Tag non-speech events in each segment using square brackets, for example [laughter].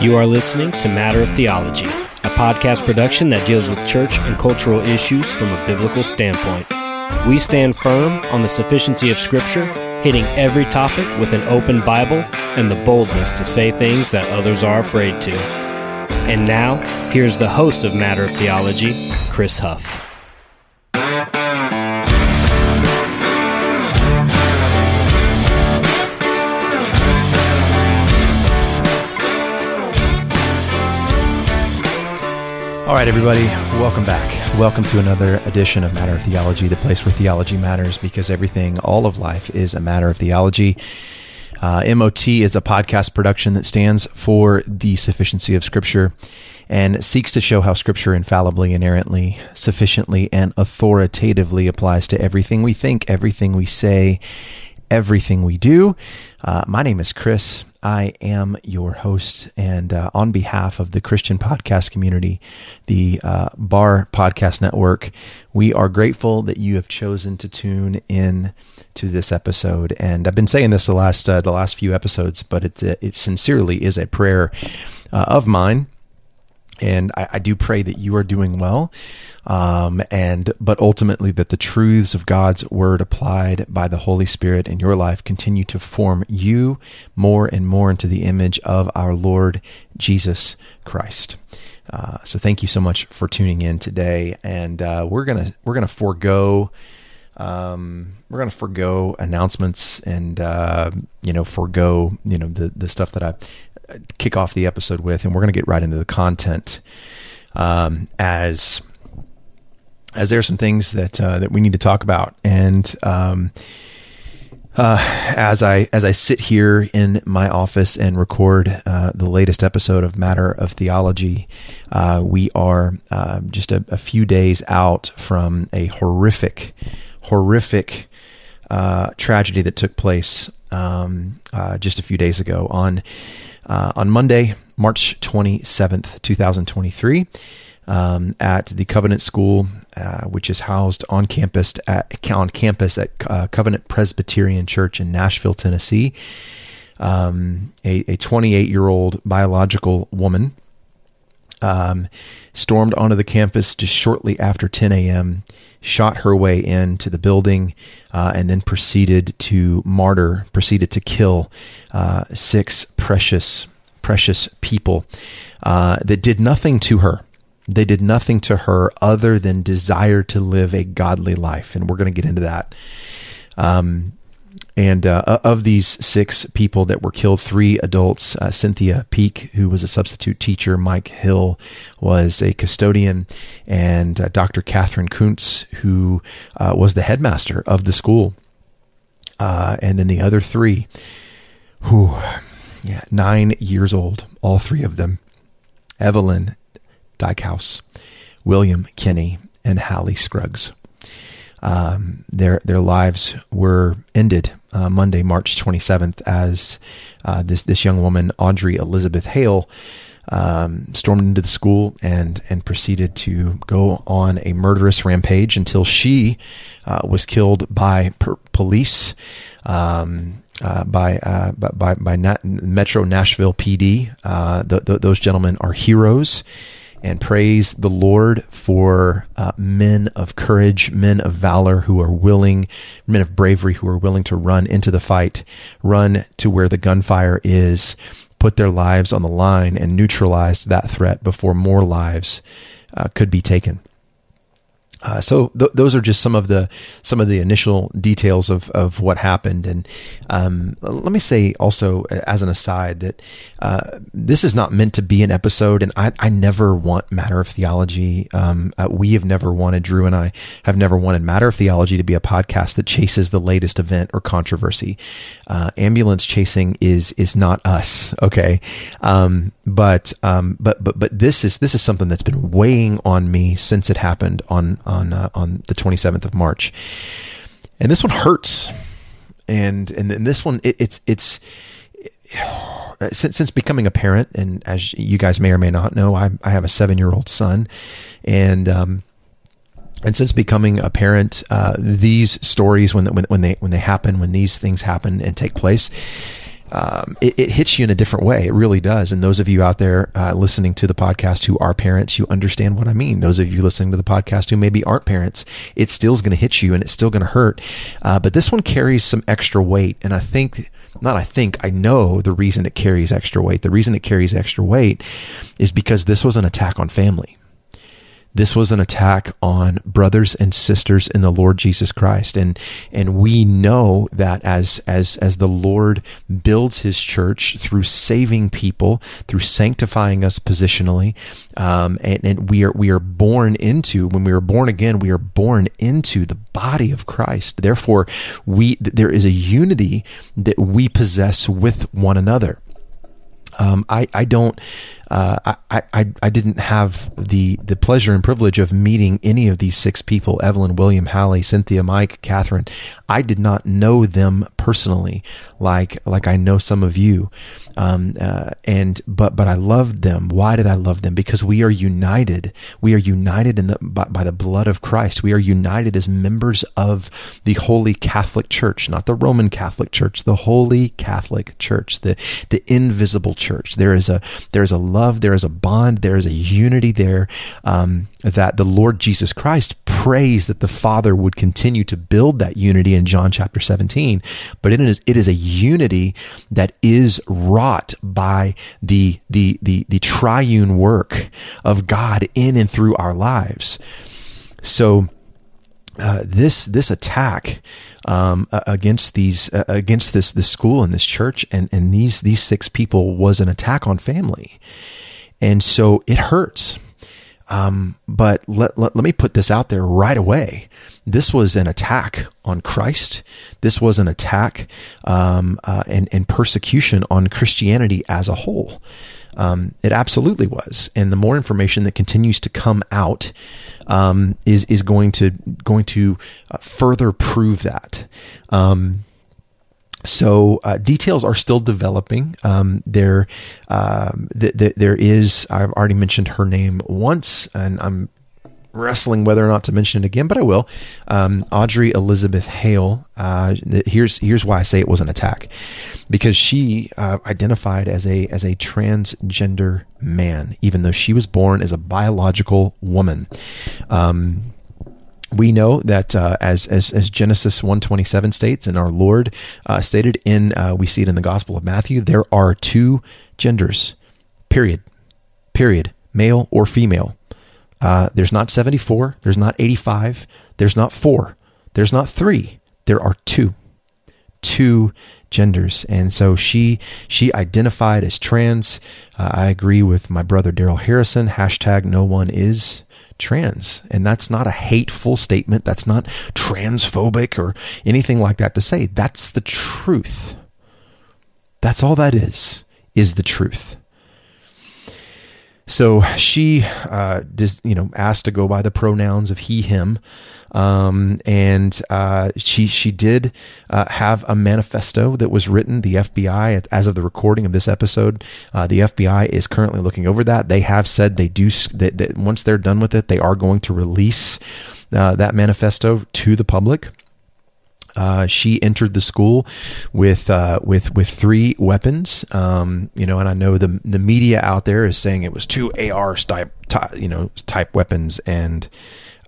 You are listening to Matter of Theology, a podcast production that deals with church and cultural issues from a biblical standpoint. We stand firm on the sufficiency of Scripture, hitting every topic with an open Bible and the boldness to say things that others are afraid to. And now, here's the host of Matter of Theology, Chris Huff. All right, everybody, welcome back. Welcome to another edition of Matter of Theology, the place where theology matters because everything, all of life, is a matter of theology. Uh, MOT is a podcast production that stands for the sufficiency of Scripture and seeks to show how Scripture infallibly, inerrantly, sufficiently, and authoritatively applies to everything we think, everything we say, everything we do. Uh, my name is Chris. I am your host, and uh, on behalf of the Christian podcast community, the uh, Bar Podcast Network, we are grateful that you have chosen to tune in to this episode. And I've been saying this the last uh, the last few episodes, but it's it sincerely is a prayer uh, of mine and I, I, do pray that you are doing well um, and but ultimately that the truths of god's word applied by the holy spirit in your life continue to form you more and more into the image of our lord jesus christ. Uh, so thank you so much for tuning in today. And uh, we're gonna we're gonna forego um, we're going to forego announcements and uh, you know forego you know the the stuff that I kick off the episode with, and we're going to get right into the content um, as as there are some things that uh, that we need to talk about, and um, uh, as I as I sit here in my office and record uh, the latest episode of Matter of Theology, uh, we are um, just a, a, few days out from a horrific, horrific uh, tragedy that took place um, uh, just a few days ago on uh, on Monday, March 27th, 2023, um, at the Covenant School, uh, which is housed on campus at, on campus at Covenant Presbyterian Church in Nashville, Tennessee. Um, a 28 year old biological woman um, stormed onto the campus just shortly after 10 a.m., shot her way into the building, uh, and then proceeded to martyr, proceeded to kill uh, six precious, precious people uh, that did nothing to her. They did nothing to her other than desire to live a godly life. And we're going to get into that. Um, and uh, of these six people that were killed, three adults uh, Cynthia Peak, who was a substitute teacher, Mike Hill was a custodian, and uh, Dr. Katherine Koonce, who uh, was the headmaster of the school. Uh, and then the other three, who, yeah, nine years old, all three of them Evelyn Dieckhaus, William Kinney, and Hallie Scruggs. Um, their their lives were ended uh, Monday, March 27th, as uh, this this young woman, Audrey Elizabeth Hale, um, stormed into the school and and proceeded to go on a murderous rampage until she uh, was killed by per- police. Um, uh, by, uh, by by by Metro Nashville PD. Uh, the, the, those gentlemen are heroes and praise the Lord for uh, men of courage, men of valor who are willing, men of bravery who are willing to run into the fight, run to where the gunfire is, put their lives on the line, and neutralized that threat before more lives uh, could be taken. Uh, so th- those are just some of the some of the initial details of, of what happened, and um, let me say also as an aside that uh, this is not meant to be an episode, and I, I never want matter of theology. Um, uh, we have never wanted Drew and I have never wanted matter of theology to be a podcast that chases the latest event or controversy. Uh, ambulance chasing is is not us, okay? Um, but um, but but but this is this is something that's been weighing on me since it happened on on uh, on the 27th of March, and this one hurts, and and, and this one it, it's it's. [sighs] since, since becoming a parent, and as you guys may or may not know, I, I have a seven year old son, and um, and since becoming a parent, uh, these stories when when when they when they happen, when these things happen and take place, um, it, it, hits you in a different way. It really does. And those of you out there uh, listening to the podcast who are parents, you understand what I mean. Those of you listening to the podcast who maybe aren't parents, it still is going to hit you and it's still going to hurt. Uh, but this one carries some extra weight. And I think, not I think, I know the reason it carries extra weight. The reason it carries extra weight is because this was an attack on family. This was an attack on brothers and sisters in the Lord Jesus Christ. And, and we know that as, as, as the Lord builds his church through saving people, through sanctifying us positionally, um, and, and we are, we are born into, when we are born again, we are born into the body of Christ. Therefore, we, there is a unity that we possess with one another. Um, I, I don't uh, I, I, I didn't have the, the pleasure and privilege of meeting any of these six people Evelyn, William, Hallie, Cynthia, Mike, Katherine. I did not know them personally like like I know some of you. Um, uh, and but but I loved them. Why did I love them? Because we are united. We are united in the by, by the blood of Christ. We are united as members of the Holy Catholic Church, not the Roman Catholic Church, the Holy Catholic Church, the the invisible church. There is a there is a love there is a bond, there is a unity there um, that the Lord Jesus Christ prays that the Father would continue to build that unity in John chapter 17. But it is, it is a unity that is wrought by the, the, the, the triune work of God in and through our lives. So, uh, this this attack um, against these uh, against this this school and this church and and these these six people was an attack on family, and so it hurts. Um, but let, let, let me put this out there right away. This was an attack on Christ. This was an attack um, uh, and, and persecution on Christianity as a whole. Um, it absolutely was, and the more information that continues to come out um, is is going to going to uh, further prove that. Um, so uh, details are still developing. Um, there, um, th- th- there is. I've already mentioned her name once, and I'm wrestling whether or not to mention it again, but I will. Um, Audrey Elizabeth Hale. Uh, here's here's why I say it was an attack, because she uh, identified as a as a transgender man, even though she was born as a biological woman. Um, we know that uh, as, as, as Genesis 127 states and our Lord uh, stated in uh, we see it in the Gospel of Matthew there are two genders period period male or female. Uh, there's not 74 there's not 85 there's not 4 there's not 3 there are two two genders. And so she she identified as trans. Uh, i agree with my brother Darrell Harrison hashtag no one is trans. And that's not a hateful statement. That's not transphobic or anything like that to say. That's the truth. That's all that is is the truth so she, uh, you know, asked to go by the pronouns of he, him, um, and uh, she she did uh, have a manifesto that was written. The FBI, as of the recording of this episode, uh, the FBI is currently looking over that. They have said they do that, that once they're done with it, they are going to release uh, that manifesto to the public. Uh, she entered the school with uh, with with three weapons, um, you know, and I know the the media out there is saying it was two AR type, you know, type weapons, and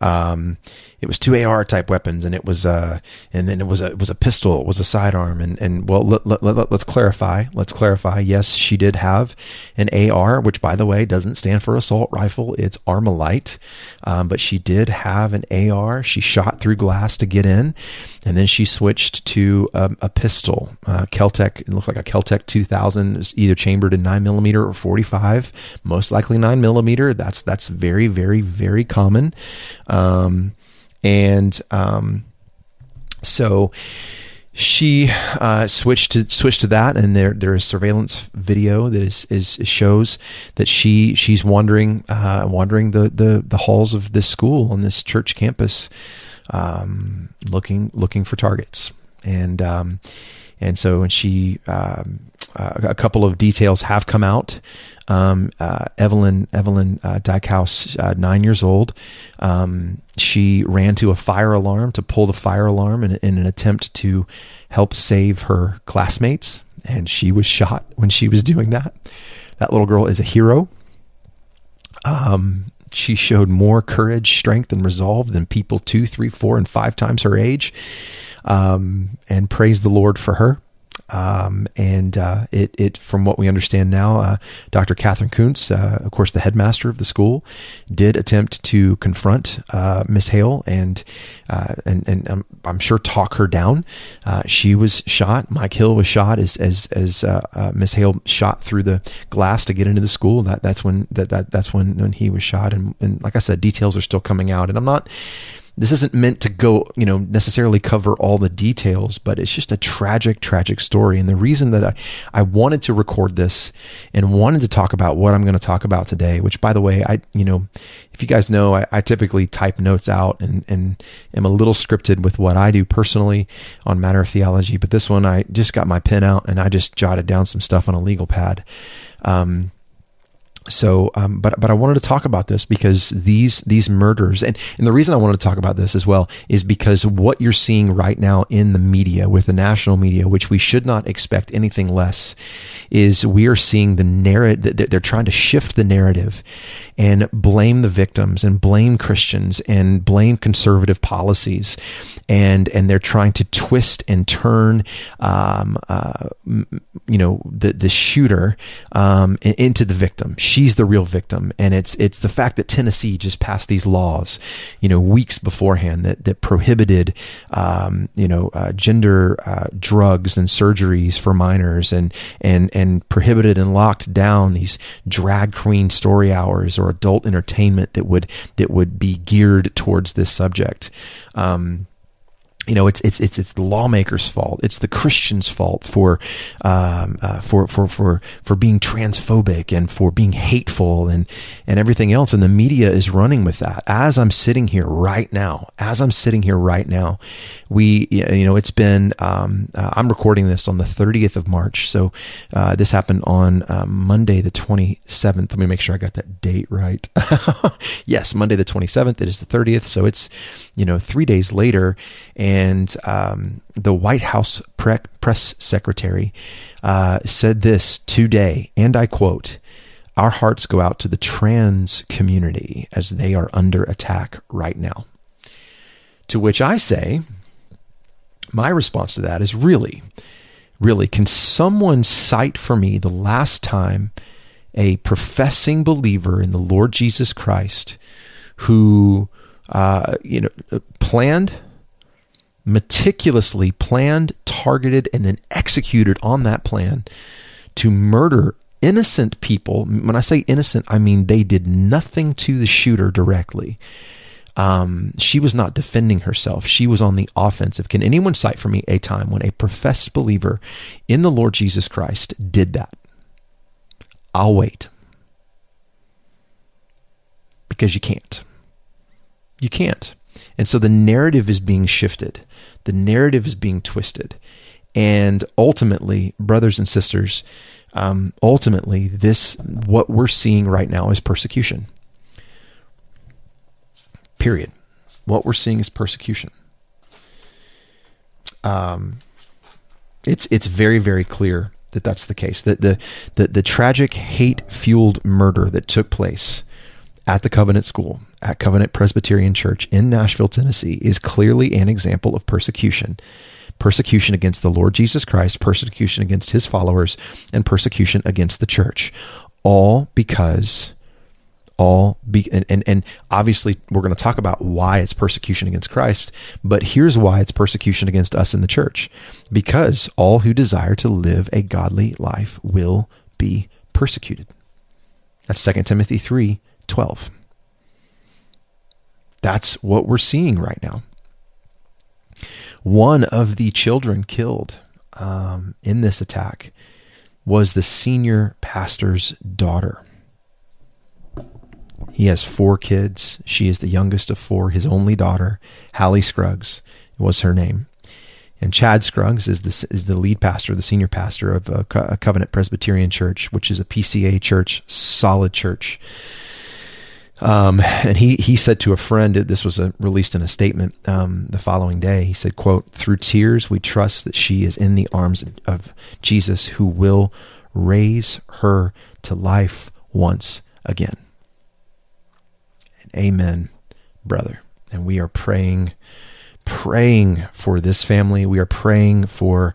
um, it was two AR type weapons, and it was uh, and then it was a it was a pistol, it was a sidearm, and and well, let, let, let, let's clarify. Let's clarify. Yes, she did have an AR, which by the way doesn't stand for assault rifle. It's Armalite, um, but she did have an AR. She shot through glass to get in, and then she switched to a, a pistol. Uh, Keltec. It looked like a Keltec 2000, was either chambered in nine millimeter or 45. Most likely nine millimeter. That's that's very very very common. Um, and um, so she uh, switched to switched to that, and there there is surveillance video that is, is shows that she she's wandering uh, wandering the, the the halls of this school on this church campus, um, looking looking for targets, and um, and so when she um, uh, a couple of details have come out. Um, uh, Evelyn Evelyn uh, Dieckhaus, uh, nine years old, um, she ran to a fire alarm to pull the fire alarm in, in, an attempt to help save her classmates. and she was shot when she was doing that. That little girl is a hero. Um, she showed more courage, strength, and resolve than people two, three, four, and five times her age. Um, and praise the Lord for her. Um, and uh, it, it, from what we understand now, uh, Dr. Katherine Koonce, uh, of course, the headmaster of the school, did attempt to confront uh, Miss Hale and uh, and and um, I'm sure talk her down. Uh, she was shot. Mike Hill was shot as as as Miss Hale shot through the glass to get into the school. That that's when that, that that's when when he was shot. And and like I said, details are still coming out. And I'm not this isn't meant to go, you know, necessarily cover all the details, but it's just a tragic, tragic story. And the reason that I, I wanted to record this and wanted to talk about what I'm going to talk about today, which by the way, I, you know, if you guys know, I, I typically type notes out and, and am a little scripted with what I do personally on matter of theology. But this one, I just got my pen out and I just jotted down some stuff on a legal pad. Um, so um, but but I wanted to talk about this because these these murders and, and the reason I wanted to talk about this as well is because what you're seeing right now in the media with the national media which we should not expect anything less is we are seeing the narrative that they're trying to shift the narrative and blame the victims and blame Christians and blame conservative policies. And and they're trying to twist and turn um, uh, you know the the shooter um, into the victim she's the real victim, and it's it's the fact that Tennessee just passed these laws, you know, weeks beforehand that that prohibited, um, you know, uh, gender uh, drugs and surgeries for minors, and and and prohibited and locked down these drag queen story hours or adult entertainment that would that would be geared towards this subject. Um, you know, it's it's it's it's the lawmakers' fault. It's the Christians' fault for um, uh, for for for for being transphobic and for being hateful and and everything else. And the media is running with that. As I'm sitting here right now, as I'm sitting here right now, we you know it's been um, uh, I'm recording this on the 30th of March, so uh, this happened on uh, Monday the 27th. Let me make sure I got that date right. [laughs] yes, Monday the 27th. It is the 30th, so it's you know three days later and and um, the White House pre- press secretary uh, said this today, and I quote, Our hearts go out to the trans community as they are under attack right now. To which I say, my response to that is really, really, can someone cite for me the last time a professing believer in the Lord Jesus Christ who, uh, you know, planned, meticulously planned, targeted, and then executed on that plan to murder innocent people. When I say innocent, I mean they did nothing to the shooter directly. Um, she was not defending herself. She was on the offensive. Can anyone cite for me a time when a professed believer in the Lord Jesus Christ did that? I'll wait. Because you can't. You can't. And so the narrative is being shifted, the narrative is being twisted. And ultimately, brothers and sisters, um, ultimately, this, what we're seeing right now is persecution. Period. What we're seeing is persecution. Um, it's it's very very clear that that's the case. That the the, the tragic hate fueled murder that took place at the Covenant School, at Covenant Presbyterian Church in Nashville, Tennessee, is clearly an example of persecution. Persecution against the Lord Jesus Christ, persecution against his followers, and persecution against the church. All because all be and, and, and obviously we're going to talk about why it's persecution against Christ, but here's why it's persecution against us in the church. Because all who desire to live a godly life will be persecuted. That's 2 Timothy 3 12. That's what we're seeing right now. One of the children killed um, in this attack was the senior pastor's daughter. He has four kids. She is the youngest of four. His only daughter, Hallie Scruggs, was her name. And Chad Scruggs is the, is the lead pastor, the senior pastor of a, a Covenant Presbyterian Church, which is a PCA church, solid church Um, and he he said to a friend, this was a, released in a statement um, the following day. He said, "quote Through tears, we trust that she is in the arms of, Jesus, who will raise her to life once again." And amen, brother. And we are praying praying for this family. We are praying for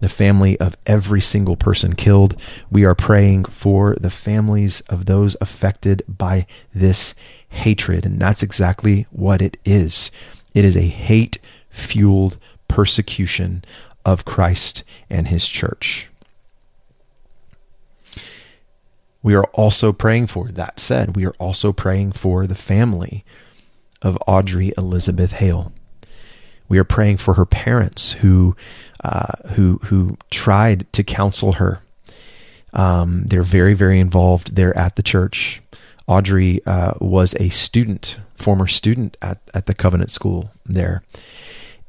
the family of every single person killed. We are praying for the families of those affected by this hatred. And that's exactly what it is it is a hate fueled persecution of Christ and his church. We are also praying for, that said, we are also praying for the family of Audrey Elizabeth Hale. We are praying for her parents who uh, who who tried to counsel her. Um, they're very very involved there at the church. Audrey uh, was a student, former student at at the Covenant School there,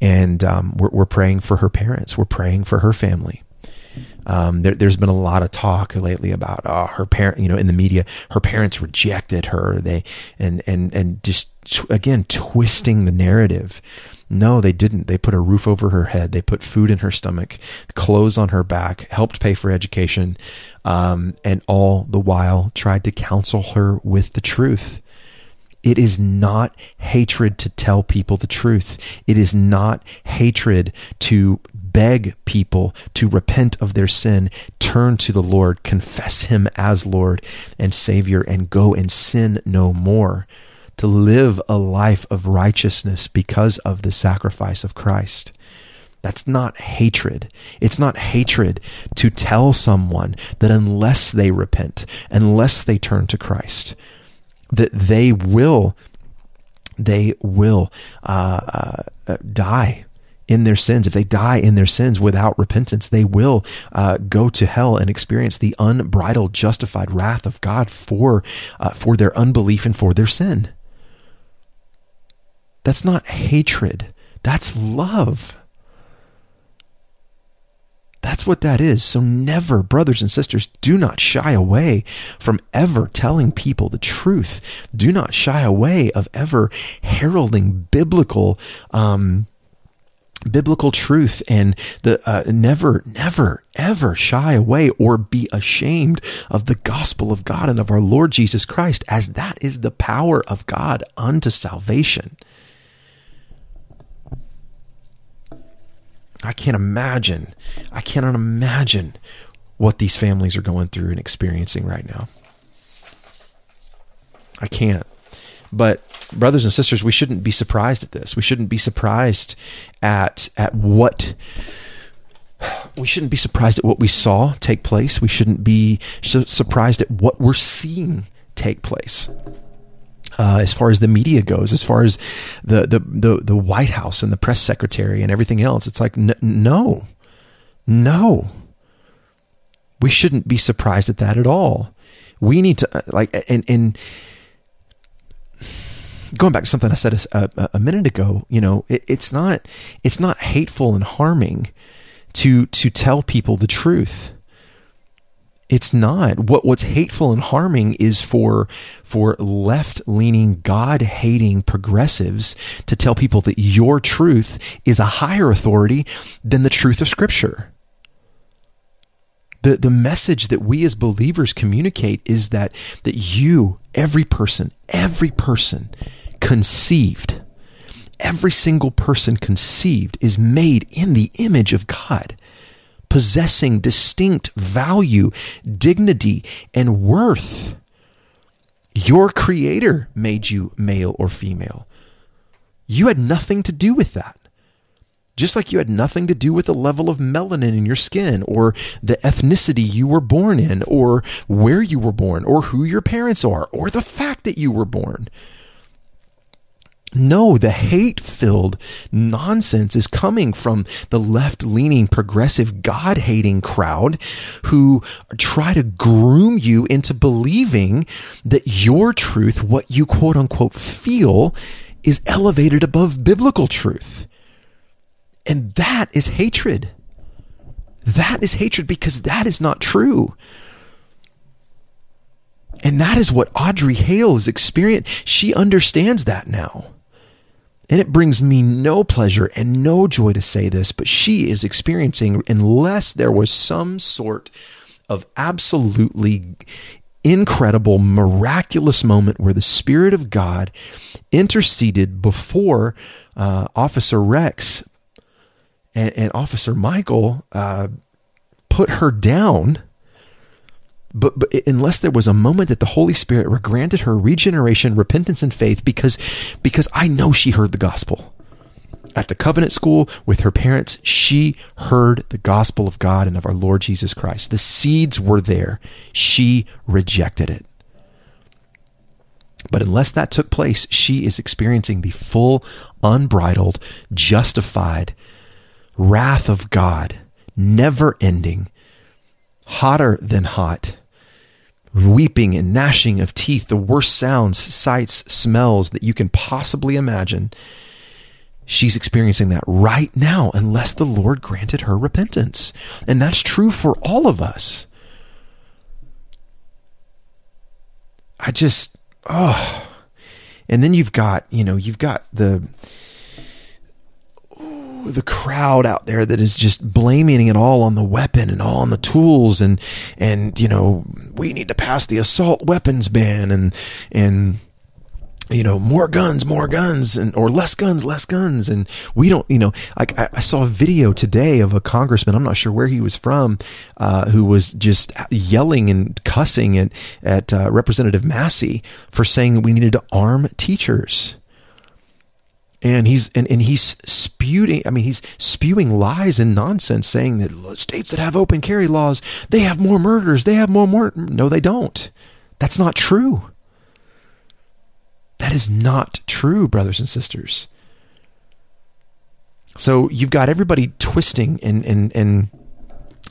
and um, we're, we're praying for her parents. We're praying for her family. Um, there, has been a lot of talk lately about oh, her parent, you know, in the media, her parents rejected her. They and and and just again twisting the narrative. No, they didn't. They put a roof over her head. They put food in her stomach, clothes on her back, helped pay for education, um, and all the while tried to counsel her with the truth. It is not hatred to tell people the truth. It is not hatred to beg people to repent of their sin, turn to the Lord, confess Him as Lord and Savior, and go and sin no more to live a life of righteousness because of the sacrifice of Christ. That's not hatred. It's not hatred to tell someone that unless they repent, unless they turn to Christ, that they will, they will uh, uh, die in their sins. If they die in their sins without repentance, they will uh, go to hell and experience the unbridled, justified wrath of God for uh, for their unbelief and for their sin. That's not hatred. That's love. That's what that is. So, never, brothers and sisters, do not shy away from ever telling people the truth. Do not shy away of ever heralding biblical um, biblical truth and the uh, never never ever shy away or be ashamed of the gospel of God and of our Lord Jesus Christ as that is the power of God unto salvation I can't imagine. I cannot imagine what these families are going through and experiencing right now. I can't. But brothers and sisters, we shouldn't be surprised at this. We shouldn't be surprised at at what we shouldn't be surprised at what we saw take place. We shouldn't be surprised at what we're seeing take place uh, as far as the media goes, as far as the, the, the, the White House and the press secretary and everything else. It's like, n- no, no. We shouldn't be surprised at that at all. We need to, uh, like, and, and going back to something I said a, a minute ago, you know, it, it's not, it's not hateful and harming to, to tell people the truth it's not. What what's hateful and harming is for for left-leaning, God-hating progressives to tell people that your truth is a higher authority than the truth of scripture. The the message that we as believers communicate is that that you, every person, every person conceived every single person conceived is made in the image of God possessing distinct value, dignity, and worth. Your creator made you male or female. You had nothing to do with that. Just like you had nothing to do with the level of melanin in your skin, or the ethnicity you were born in, or where you were born, or who your parents are, or the fact that you were born. No, the hate filled nonsense is coming from the left leaning, progressive, God hating crowd who try to groom you into believing that your truth, what you quote unquote feel, is elevated above biblical truth. And that is hatred. That is hatred because that is not true. And that is what Audrey Hale is experiencing. She understands that now. And it brings me no pleasure and no joy to say this, but she is experiencing, unless there was some sort of absolutely incredible, miraculous moment where the Spirit of God interceded before uh, Officer Rex and, and Officer Michael uh, put her down. But, but unless there was a moment that the Holy Spirit granted her regeneration, repentance, and faith, because because I know she heard the gospel at the covenant school with her parents, she heard the gospel of God and of our Lord Jesus Christ. The seeds were there. She rejected it. But unless that took place, she is experiencing the full, unbridled, justified wrath of God, never ending, hotter than hot, weeping and gnashing of teeth, the worst sounds, sights, smells that you can possibly imagine. She's experiencing that right now, unless the Lord granted her repentance. And that's true for all of us. I just, oh. And then you've got, you know, you've got the the crowd out there that is just blaming it all on the weapon and all on the tools and and you know we need to pass the assault weapons ban and and you know more guns more guns and or less guns less guns. And we don't you know like I, I saw a video today of a congressman i'm not sure where he was from uh, who was just yelling and cussing at at uh, representative Massie for saying that we needed to arm teachers and he's and, and he's spewing i mean he's spewing lies and nonsense saying that states that have open carry laws they have more murders they have more more no they don't. That's not true. That is not true brothers and sisters. So you've got everybody twisting and and and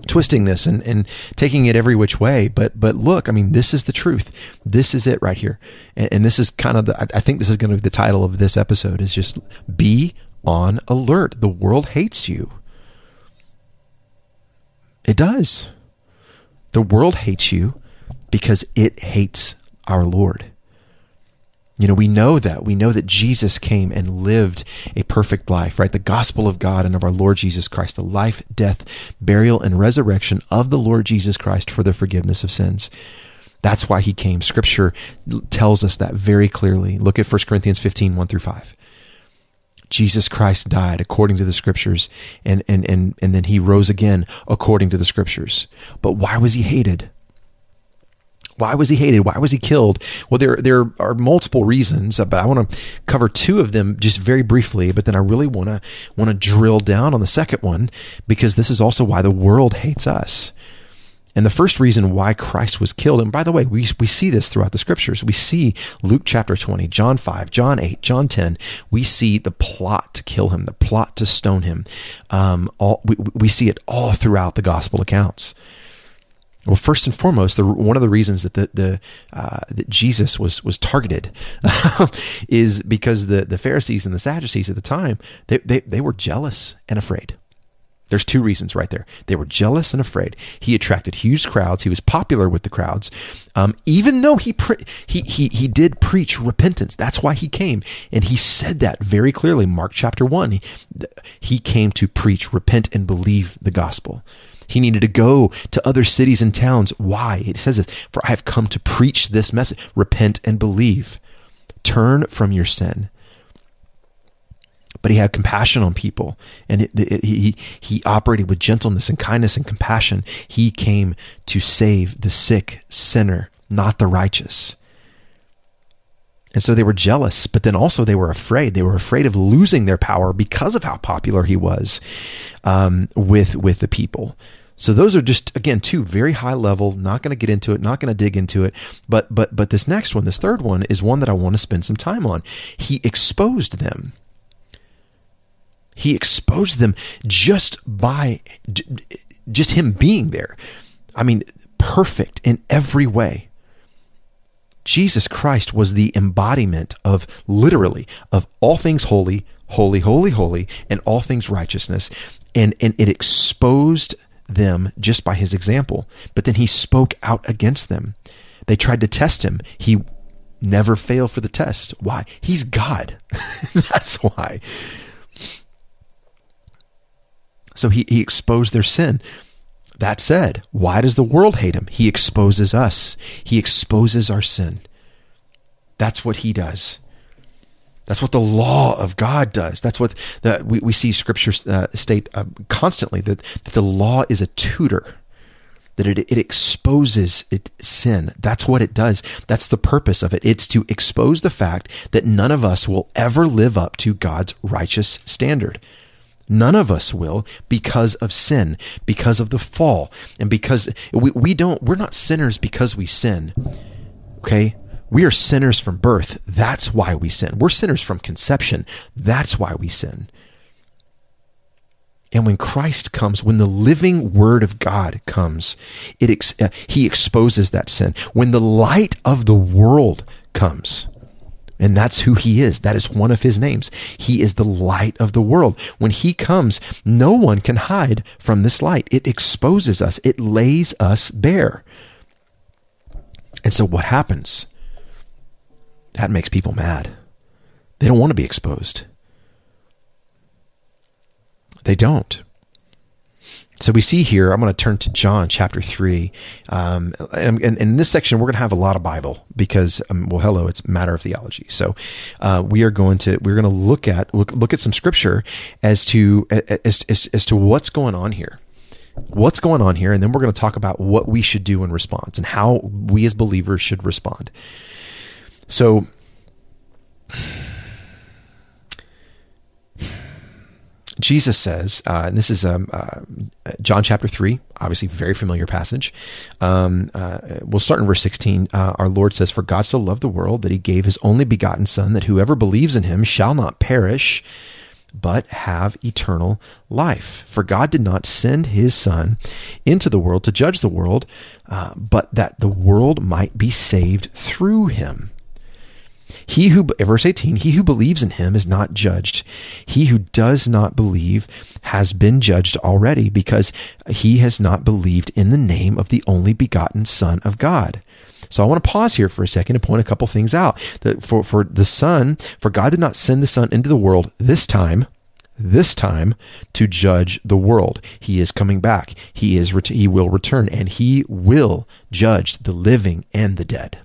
twisting this and, and taking it every which way. But but look, I mean, this is the truth. This is it right here. And, and this is kind of the I think this is going to be the title of this episode is just be on alert. The world hates you. It does. The world hates you because it hates our Lord. You know, we know that. We know that Jesus came and lived a perfect life, right? The gospel of God and of our Lord Jesus Christ, the life, death, burial, and resurrection of the Lord Jesus Christ for the forgiveness of sins. That's why he came. Scripture tells us that very clearly. Look at 1 Corinthians 15, 1 through 5. Jesus Christ died according to the scriptures, and, and, and, and then he rose again according to the scriptures. But why was he hated? Why was he hated? Why was he killed? Well, there there are multiple reasons, but I want to cover two of them just very briefly. But then I really want to want to drill down on the second one because this is also why the world hates us. And the first reason why Christ was killed, and by the way, we, we see this throughout the scriptures. We see Luke chapter 20, John 5, John 8, John 10. We see the plot to kill him, the plot to stone him. Um, all, we, we see it all throughout the gospel accounts. Well, first and foremost, the, one of the reasons that the, the uh, that Jesus was was targeted [laughs] is because the the Pharisees and the Sadducees at the time they, they they were jealous and afraid. There's two reasons right there. They were jealous and afraid. He attracted huge crowds. He was popular with the crowds, um, even though he, pre- he he he did preach repentance. That's why he came, and he said that very clearly. Mark chapter one. He, he came to preach, repent, and believe the gospel. He needed to go to other cities and towns. Why? It says this For I have come to preach this message. Repent and believe. Turn from your sin. But he had compassion on people, and it, it, he he operated with gentleness and kindness and compassion. He came to save the sick sinner, not the righteous. And so they were jealous, but then also they were afraid. They were afraid of losing their power because of how popular he was um, with with the people. So those are just again two very high level. Not going to get into it. Not going to dig into it. But but but this next one, this third one, is one that I want to spend some time on. He exposed them. He exposed them just by just him being there. I mean, perfect in every way. Jesus Christ was the embodiment of literally of all things holy, holy, holy, holy, and all things righteousness. And, and it exposed them just by his example. But then he spoke out against them They tried to test him. He never failed for the test. Why? He's God. [laughs] That's why. So he, he exposed their sin. That said, why does the world hate him? He exposes us, he exposes our sin. That's what he does. That's what the law of God does. That's what the, we, we see scripture uh, state uh, constantly that, that the law is a tutor, that it, it exposes it, sin. That's what it does. That's the purpose of it. It's to expose the fact that none of us will ever live up to God's righteous standard. None of us will because of sin, because of the fall, and because we, we don't, we're not sinners because we sin. Okay? We are sinners from birth. That's why we sin. We're sinners from conception. That's why we sin. And when Christ comes, when the living word of God comes, it ex- uh, he exposes that sin. When the light of the world comes, and that's who he is. That is one of his names. He is the light of the world. When he comes, no one can hide from this light. It exposes us, it lays us bare. And so what happens? That makes people mad. They don't want to be exposed. They don't. So we see here, I'm going to turn to John chapter 3. Um, and, and, in this section, we're going to have a lot of Bible because, um, well, hello, it's matter of theology. So uh, we are going to, we're going to look at, look at some scripture as to, as, as, as to what's going on here. What's going on here? And then we're going to talk about what we should do in response and how we as believers should respond. So Jesus says, uh, and this is um, uh, John chapter 3, obviously very familiar passage. Um, uh, we'll start in verse 16. Uh, our Lord says, For God so loved the world that he gave his only begotten Son, that whoever believes in him shall not perish, but have eternal life. For God did not send his Son into the world to judge the world, uh, but that the world might be saved through him. He who, verse 18, he who believes in him is not judged. He who does not believe has been judged already because he has not believed in the name of the only begotten Son of God. So I want to pause here for a second and point a couple things out. That for, for the Son, for God did not send the Son into the world this time, this time to judge the world. He is coming back. He is he will return and he will judge the living and the dead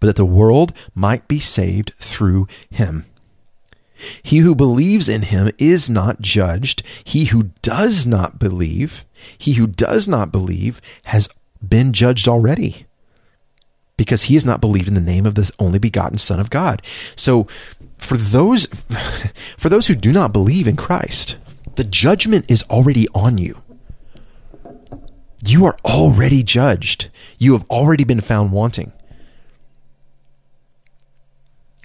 but that the world might be saved through him. He who believes in him is not judged. He who does not believe, he who does not believe has been judged already because he has not believed in the name of the only begotten son of God. So for those [laughs] for those who do not believe in Christ, the judgment is already on you. You are already judged. You have already been found wanting.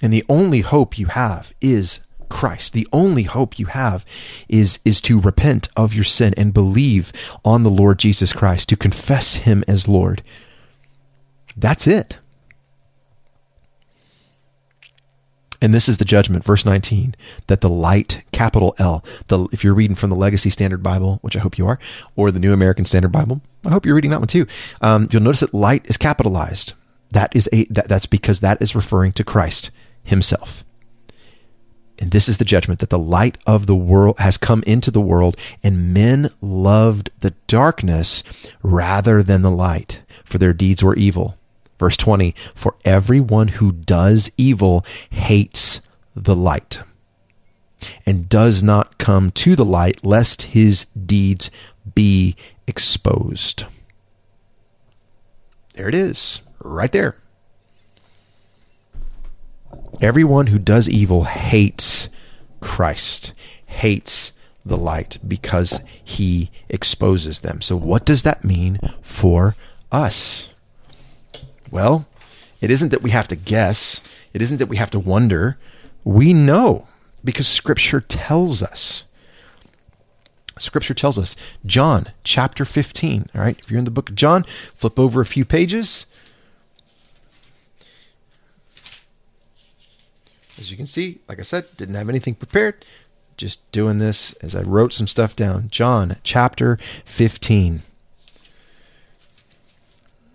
And the only hope you have is Christ. The only hope you have is, is to repent of your sin and believe on the Lord Jesus Christ, to confess him as Lord. That's it. And this is the judgment, verse 19, that the light, capital L, the, if you're reading from the Legacy Standard Bible, which I hope you are, or the New American Standard Bible, I hope you're reading that one too. Um, you'll notice that light is capitalized. That is a that, that's because that is referring to Christ himself. And this is the judgment that the light of the world has come into the world, and men loved the darkness rather than the light, for their deeds were evil. Verse 20 For everyone who does evil hates the light, and does not come to the light, lest his deeds be exposed. There it is, right there. Everyone who does evil hates Christ, hates the light because he exposes them. So, what does that mean for us? Well, it isn't that we have to guess, it isn't that we have to wonder. We know because Scripture tells us. Scripture tells us. John chapter 15. All right, if you're in the book of John, flip over a few pages. As you can see, like I said, didn't have anything prepared. Just doing this as I wrote some stuff down. John chapter 15.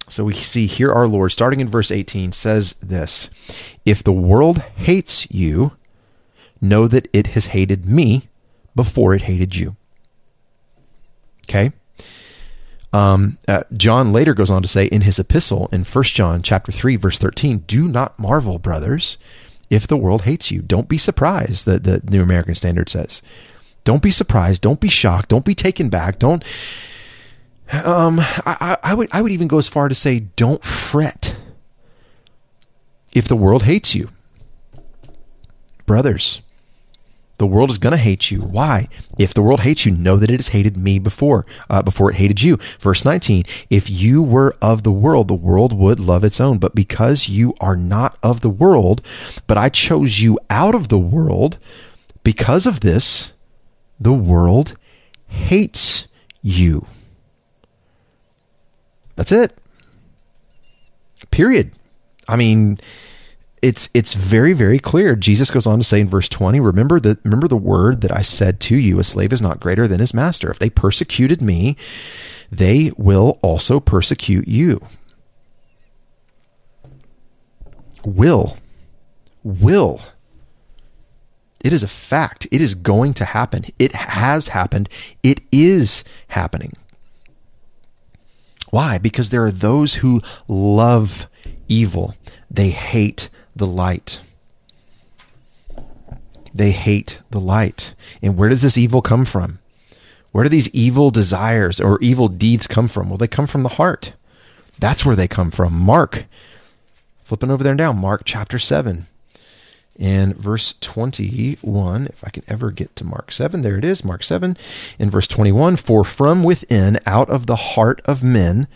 So we see here our Lord, starting in verse 18, says this If the world hates you, know that it has hated me before it hated you. Okay? Um, uh, John later goes on to say in his epistle in 1 John chapter 3 verse 13, "Do not marvel, brothers, if the world hates you. Don't be surprised." The the New American Standard says. Don't be surprised, don't be shocked, don't be taken back. Don't um I, I would I would even go as far to say don't fret if the world hates you. Brothers, the world is going to hate you. Why? If the world hates you, know that it has hated me before, uh, before it hated you. Verse 19, if you were of the world, the world would love its own. But because you are not of the world, but I chose you out of the world, because of this, the world hates you. That's it. Period. I mean, it's it's very very clear. Jesus goes on to say in verse 20, remember the remember the word that I said to you, a slave is not greater than his master. If they persecuted me, they will also persecute you. Will. Will. It is a fact. It is going to happen. It has happened. It is happening. Why? Because there are those who love evil. They hate the light. They hate the light. And where does this evil come from? Where do these evil desires or evil deeds come from? Well, they come from the heart. That's where they come from. Mark, flipping over there now, Mark chapter 7 and verse 21. If I can ever get to Mark 7, there it is, Mark 7 in verse 21. For from within, out of the heart of men,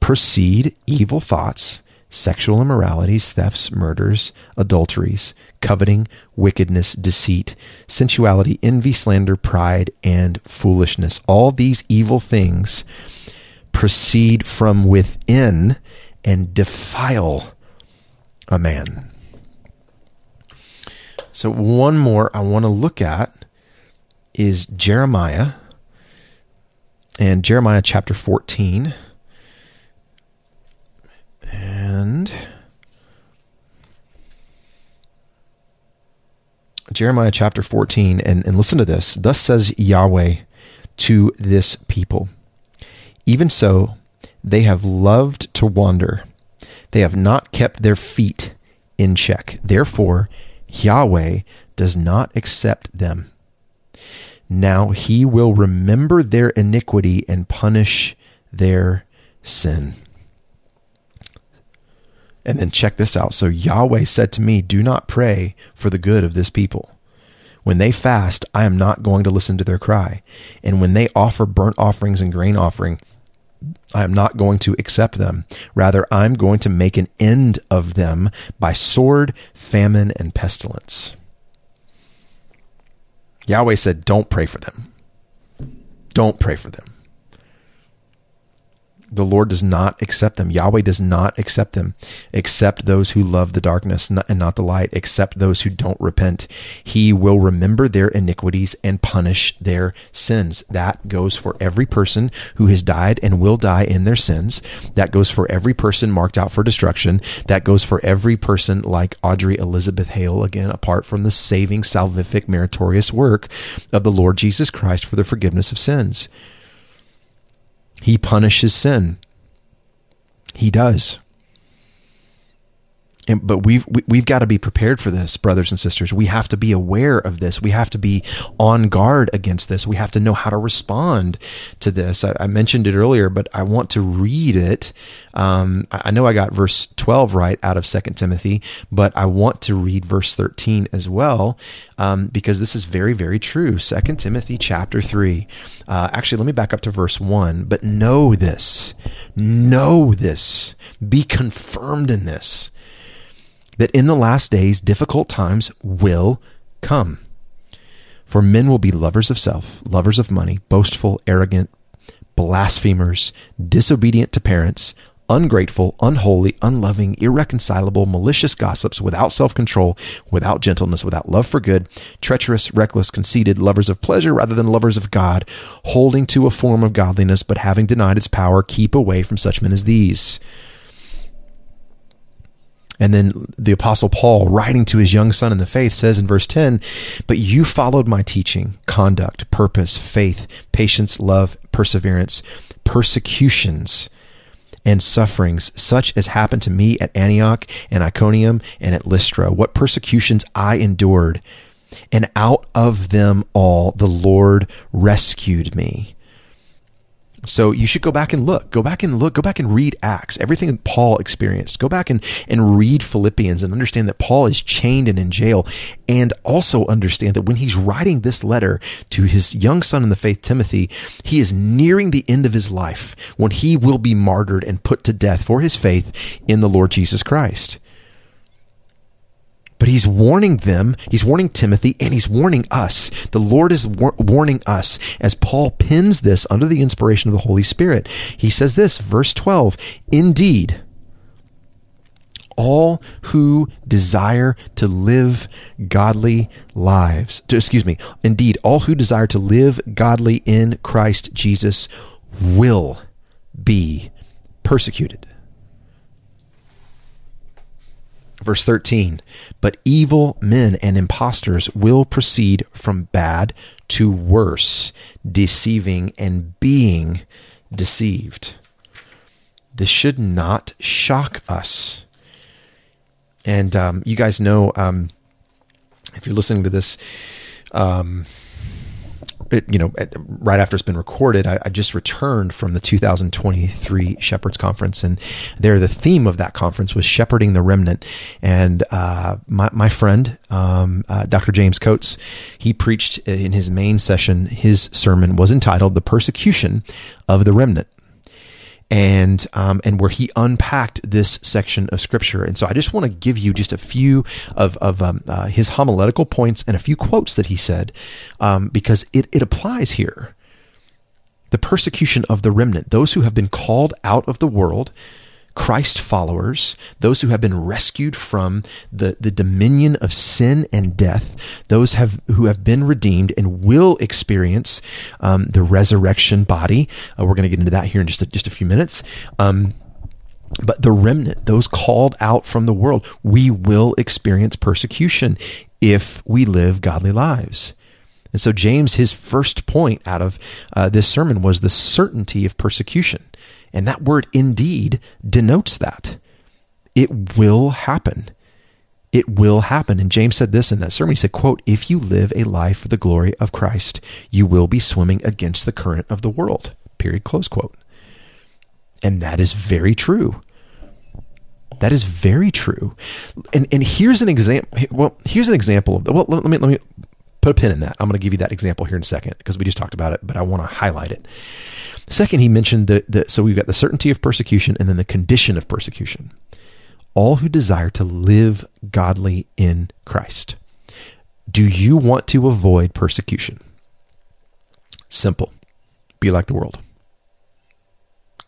proceed evil thoughts sexual immoralities, thefts, murders, adulteries, coveting, wickedness, deceit, sensuality, envy, slander, pride, and foolishness. All these evil things proceed from within and defile a man. So, one more I want to look at is Jeremiah and Jeremiah chapter 14. And Jeremiah chapter 14, and, and listen to this. Thus says Yahweh to this people Even so, they have loved to wander, they have not kept their feet in check. Therefore, Yahweh does not accept them. Now he will remember their iniquity and punish their sin. And then check this out. So Yahweh said to me, Do not pray for the good of this people. When they fast, I am not going to listen to their cry. And when they offer burnt offerings and grain offering, I am not going to accept them. Rather, I'm going to make an end of them by sword, famine, and pestilence. Yahweh said, Don't pray for them. Don't pray for them the Lord does not accept them. Yahweh does not accept them, except those who love the darkness and not the light, except those who don't repent. He will remember their iniquities and punish their sins. That goes for every person who has died and will die in their sins. That goes for every person marked out for destruction. That goes for every person like Audrey Elizabeth Hale, again, apart from the saving, salvific, meritorious work of the Lord Jesus Christ for the forgiveness of sins. He punishes sin. He does. And, but we've we, have got to be prepared for this, brothers and sisters. We have to be aware of this. We have to be on guard against this. We have to know how to respond to this. I, I mentioned it earlier, but I want to read it. Um, I, I know I got verse twelve right out of Second Timothy, but I want to read verse thirteen as well um, because this is very very true. Second Timothy chapter three. Uh, actually, let me back up to verse one. But know this, know this, be confirmed in this that in the last days difficult times will come. For men will be lovers of self, lovers of money, boastful, arrogant, blasphemers, disobedient to parents, ungrateful, unholy, unloving, irreconcilable, malicious gossips, without self control, without gentleness, without love for good, treacherous, reckless, conceited, lovers of pleasure rather than lovers of God, holding to a form of godliness, but having denied its power, keep away from such men as these. And then the Apostle Paul, writing to his young son in the faith, says in verse 10 But you followed my teaching, conduct, purpose, faith, patience, love, perseverance, persecutions, and sufferings, such as happened to me at Antioch and Iconium and at Lystra. What persecutions I endured. And out of them all, the Lord rescued me. So you should go back and look. Go back and look. Go back and read Acts. Everything Paul experienced. Go back and, and read Philippians and understand that Paul is chained and in jail. And also understand that when he's writing this letter to his young son in the faith, Timothy, he is nearing the end of his life when he will be martyred and put to death for his faith in the Lord Jesus Christ. But he's warning them, he's warning Timothy, and he's warning us. The Lord is war- warning us as Paul pins this under the inspiration of the Holy Spirit. He says this, verse 12 Indeed, all who desire to live godly lives, to, excuse me, indeed, all who desire to live godly in Christ Jesus will be persecuted. Verse 13, but evil men and impostors will proceed from bad to worse, deceiving and being deceived. This should not shock us. And um, you guys know, um, if you're listening to this, um, you know, right after it's been recorded, I, I, just returned from the 2023 Shepherds Conference, and there the theme of that conference was shepherding the remnant. And uh, my my friend, um, uh, Dr. James Coates, he preached in his main session. His sermon was entitled "The Persecution of the Remnant." And um, and where he unpacked this section of scripture. And so I just want to give you just a few of of um, uh, his homiletical points and a few quotes that he said um, because it it applies here. The persecution of the remnant, those who have been called out of the world, Christ followers, those who have been rescued from the, the dominion of sin and death, those have who have been redeemed and will experience um, the resurrection body. Uh, we're going to get into that here in just a, just a few minutes. Um, but the remnant, those called out from the world, we will experience persecution if we live godly lives. And so, James, his first point out of uh, this sermon was the certainty of persecution. And that word indeed denotes that. It will happen. It will happen. And James said this in that sermon. He said, quote, if you live a life for the glory of Christ, you will be swimming against the current of the world. Period. Close quote. And that is very true. That is very true. And and here's an example. Well, here's an example of. Well, let me let me put a pin in that. I'm going to give you that example here in a second because we just talked about it, but I want to highlight it. Second, he mentioned that, so we've got the certainty of persecution and then the condition of persecution. All who desire to live godly in Christ. Do you want to avoid persecution? Simple. Be like the world.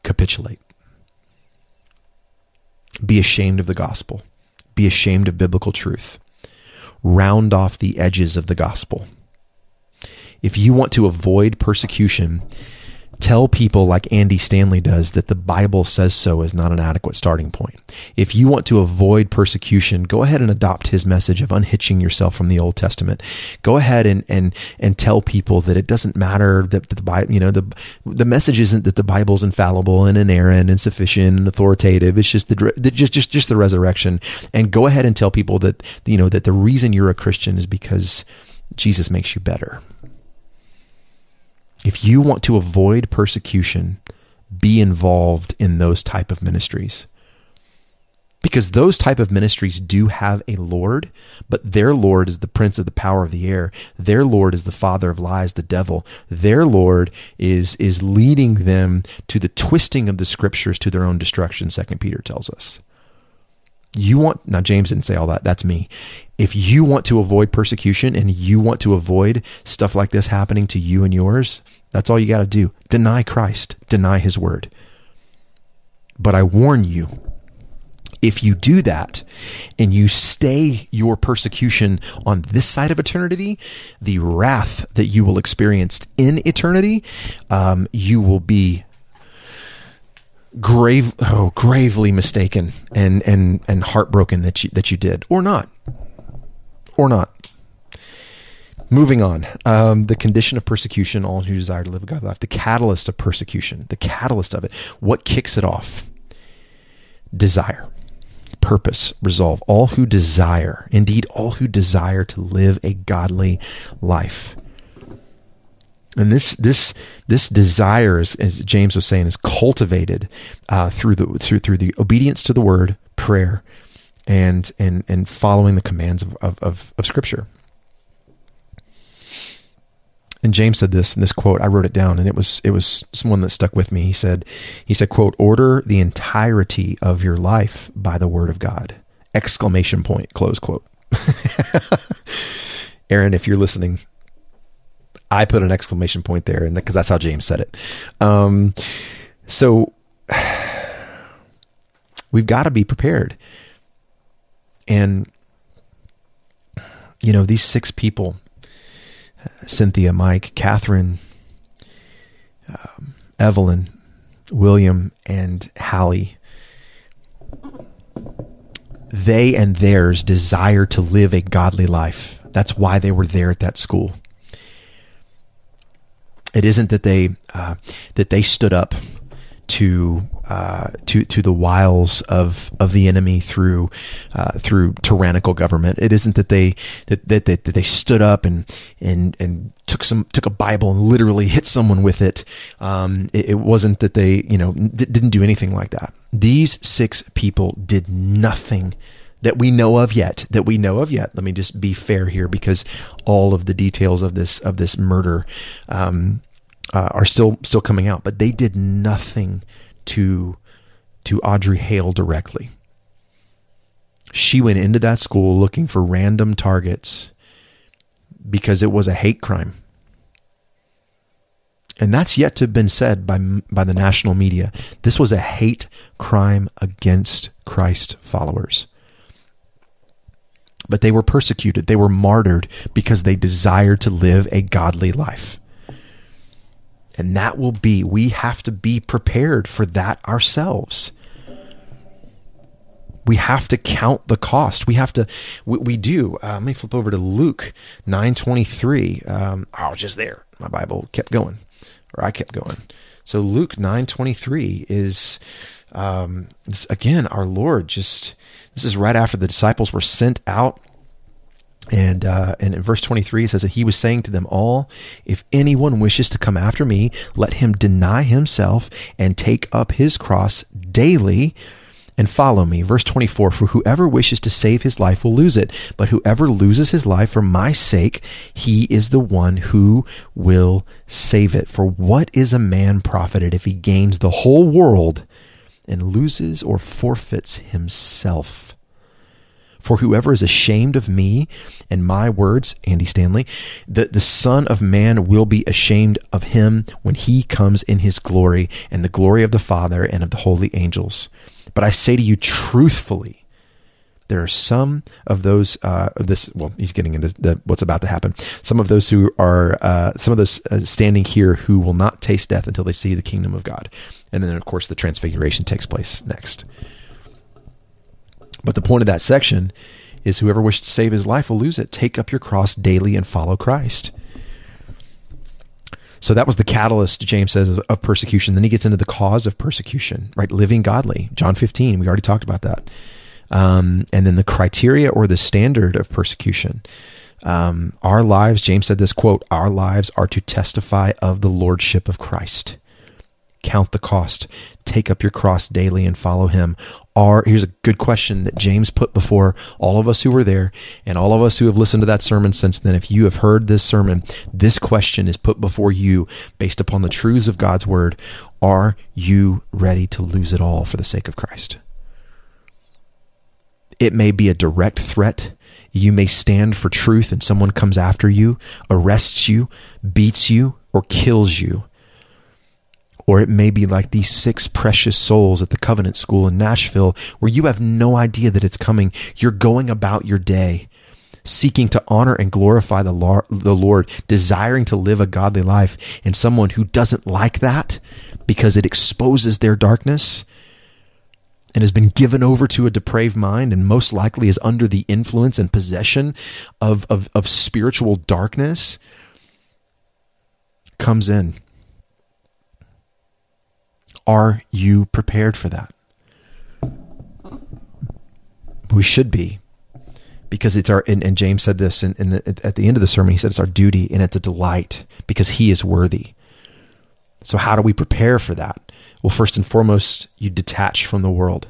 Capitulate. Be ashamed of the gospel. Be ashamed of biblical truth. Round off the edges of the gospel. If you want to avoid persecution, tell people like Andy Stanley does that the Bible says so is not an adequate starting point. If you want to avoid persecution, go ahead and adopt his message of unhitching yourself from the Old Testament. Go ahead and and and tell people that it doesn't matter that the Bible, you know, the the message isn't that the Bible's infallible and inerrant and sufficient and authoritative. It's just the, the just just just the resurrection. And go ahead and tell people that you know that the reason you're a Christian is because Jesus makes you better. If you want to avoid persecution, be involved in those type of ministries. Because those type of ministries do have a Lord, but their Lord is the prince of the power of the air. Their Lord is the father of lies, the devil. Their Lord is is leading them to the twisting of the scriptures to their own destruction, second Peter tells us. You want now James didn't say all that. That's me. If you want to avoid persecution and you want to avoid stuff like this happening to you and yours, that's all you got to do. Deny Christ, deny his word. But I warn you, if you do that and you stay your persecution on this side of eternity, the wrath that you will experience in eternity, um, you will be grave oh gravely mistaken and and and heartbroken that you that you did or not or not. Moving on. Um, the condition of persecution all who desire to live a godly life. The catalyst of persecution the catalyst of it. What kicks it off? Desire. Purpose. Resolve. All who desire indeed all who desire to live a godly life. And this this this desire, is, as James was saying, is cultivated uh, through the through through the obedience to the word, prayer, and and and following the commands of of, of, of Scripture. And James said this in this quote. I wrote it down, and it was it was someone that stuck with me. He said he said quote Order the entirety of your life by the word of God! Exclamation point. Close quote. [laughs] Aaron, if you're listening, I put an exclamation point there, and because that's how James said it. Um, so [sighs] we've got to be prepared, and you know these six people: Cynthia, Mike, Katherine, um, Evelyn, William, and Hallie. They and theirs desire to live a godly life. That's why they were there at that school. It isn't that they uh, that they stood up to uh, to to the wiles of of the enemy through uh, through tyrannical government. It isn't that they that, that that, they stood up and and and took some took a Bible and literally hit someone with it. Um, it, it, wasn't that they you know d- didn't do anything like that. These six people did nothing that we know of yet that we know of yet let me just be fair here because all of the details of this of this murder um, uh, are still still coming out but they did nothing to to Audrey Hale directly she went into that school looking for random targets because it was a hate crime and that's yet to have been said by by the national media this was a hate crime against Christ followers but they were persecuted. They were martyred because they desired to live a godly life. And that will be, we have to be prepared for that ourselves. We have to count the cost. We have to, we, we do. Uh, let me flip over to Luke 9.23. Um, I was just there. My Bible kept going, or I kept going. So Luke 9.23 is, um, this, again, our Lord just this is right after the disciples were sent out. And, uh, and in verse 23, it says that he was saying to them all, If anyone wishes to come after me, let him deny himself and take up his cross daily and follow me. Verse 24 For whoever wishes to save his life will lose it, but whoever loses his life for my sake, he is the one who will save it. For what is a man profited if he gains the whole world and loses or forfeits himself. For whoever is ashamed of me and my words, Andy Stanley, the, the Son of Man will be ashamed of him when he comes in his glory and the glory of the Father and of the holy angels. But I say to you truthfully, there are some of those uh, this well he's getting into the, what's about to happen. Some of those who are uh, some of those uh, standing here who will not taste death until they see the kingdom of god. And then of course the transfiguration takes place next but the point of that section is whoever wishes to save his life will lose it take up your cross daily and follow christ so that was the catalyst, James says, of persecution. Then he gets into the cause of persecution, right? Living godly. John 15, we already talked about that um, and then the criteria or the standard of persecution. Um, our lives, James said this quote, our lives are to testify of the lordship of Christ. Count the cost, take up your cross daily and follow him. Are here's a good question that James put before all of us who were there and all of us who have listened to that sermon since then. If you have heard this sermon, this question is put before you based upon the truths of God's word. Are you ready to lose it all for the sake of Christ? It may be a direct threat. You may stand for truth and someone comes after you, arrests you, beats you, or kills you. Or it may be like these six precious souls at the Covenant School in Nashville, where you have no idea that it's coming. You're going about your day, seeking to honor and glorify the Lord, desiring to live a godly life. And someone who doesn't like that because it exposes their darkness and has been given over to a depraved mind and most likely is under the influence and possession of, of, of spiritual darkness comes in are you prepared for that? We should be, because it's our. And, and James said this in, in the, at the end of the sermon. He said it's our duty and it's a delight because He is worthy. So how do we prepare for that? Well, first and foremost, you detach from the world.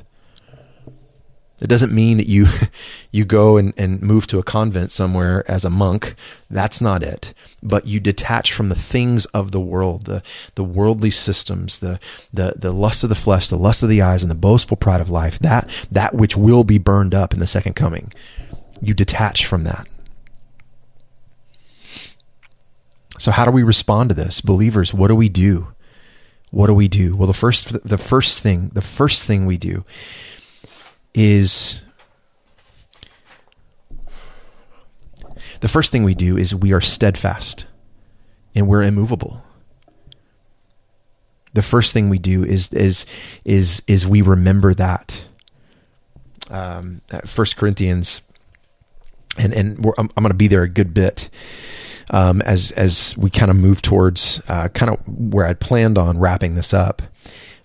It doesn't mean that you [laughs] you go and, and move to a convent somewhere as a monk. That's not it. But you detach from the things of the world, the the worldly systems, the the the lust of the flesh, the lust of the eyes, and the boastful pride of life, that that which will be burned up in the second coming. You detach from that. So how do we respond to this? Believers, what do we do? What do we do? Well, the first the first thing, the first thing we do is the first thing we do is we are steadfast and we're immovable. The first thing we do is is is is we remember that. Um, First Corinthians, and and I'm, I'm going to be there a good bit um, as as we kind of move towards uh, kind of where I'd planned on wrapping this up.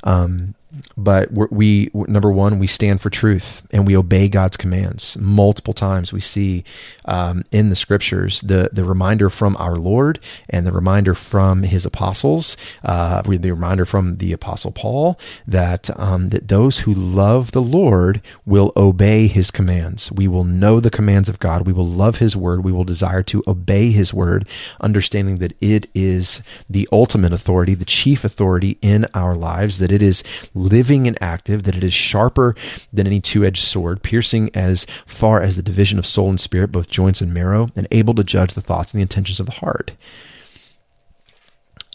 Um, but we number one we stand for truth and we obey god's commands. Multiple times we see um, in the scriptures the the reminder from our lord and the reminder from his apostles uh, the reminder from the apostle paul that um, that those who love the lord will obey his commands. We will know the commands of god. We will love his word. We will desire to obey his word understanding that it is the ultimate authority the chief authority in our lives that it is living and active, that it is sharper than any two edged sword, piercing as far as the division of soul and spirit, both joints and marrow, and able to judge the thoughts and the intentions of the heart.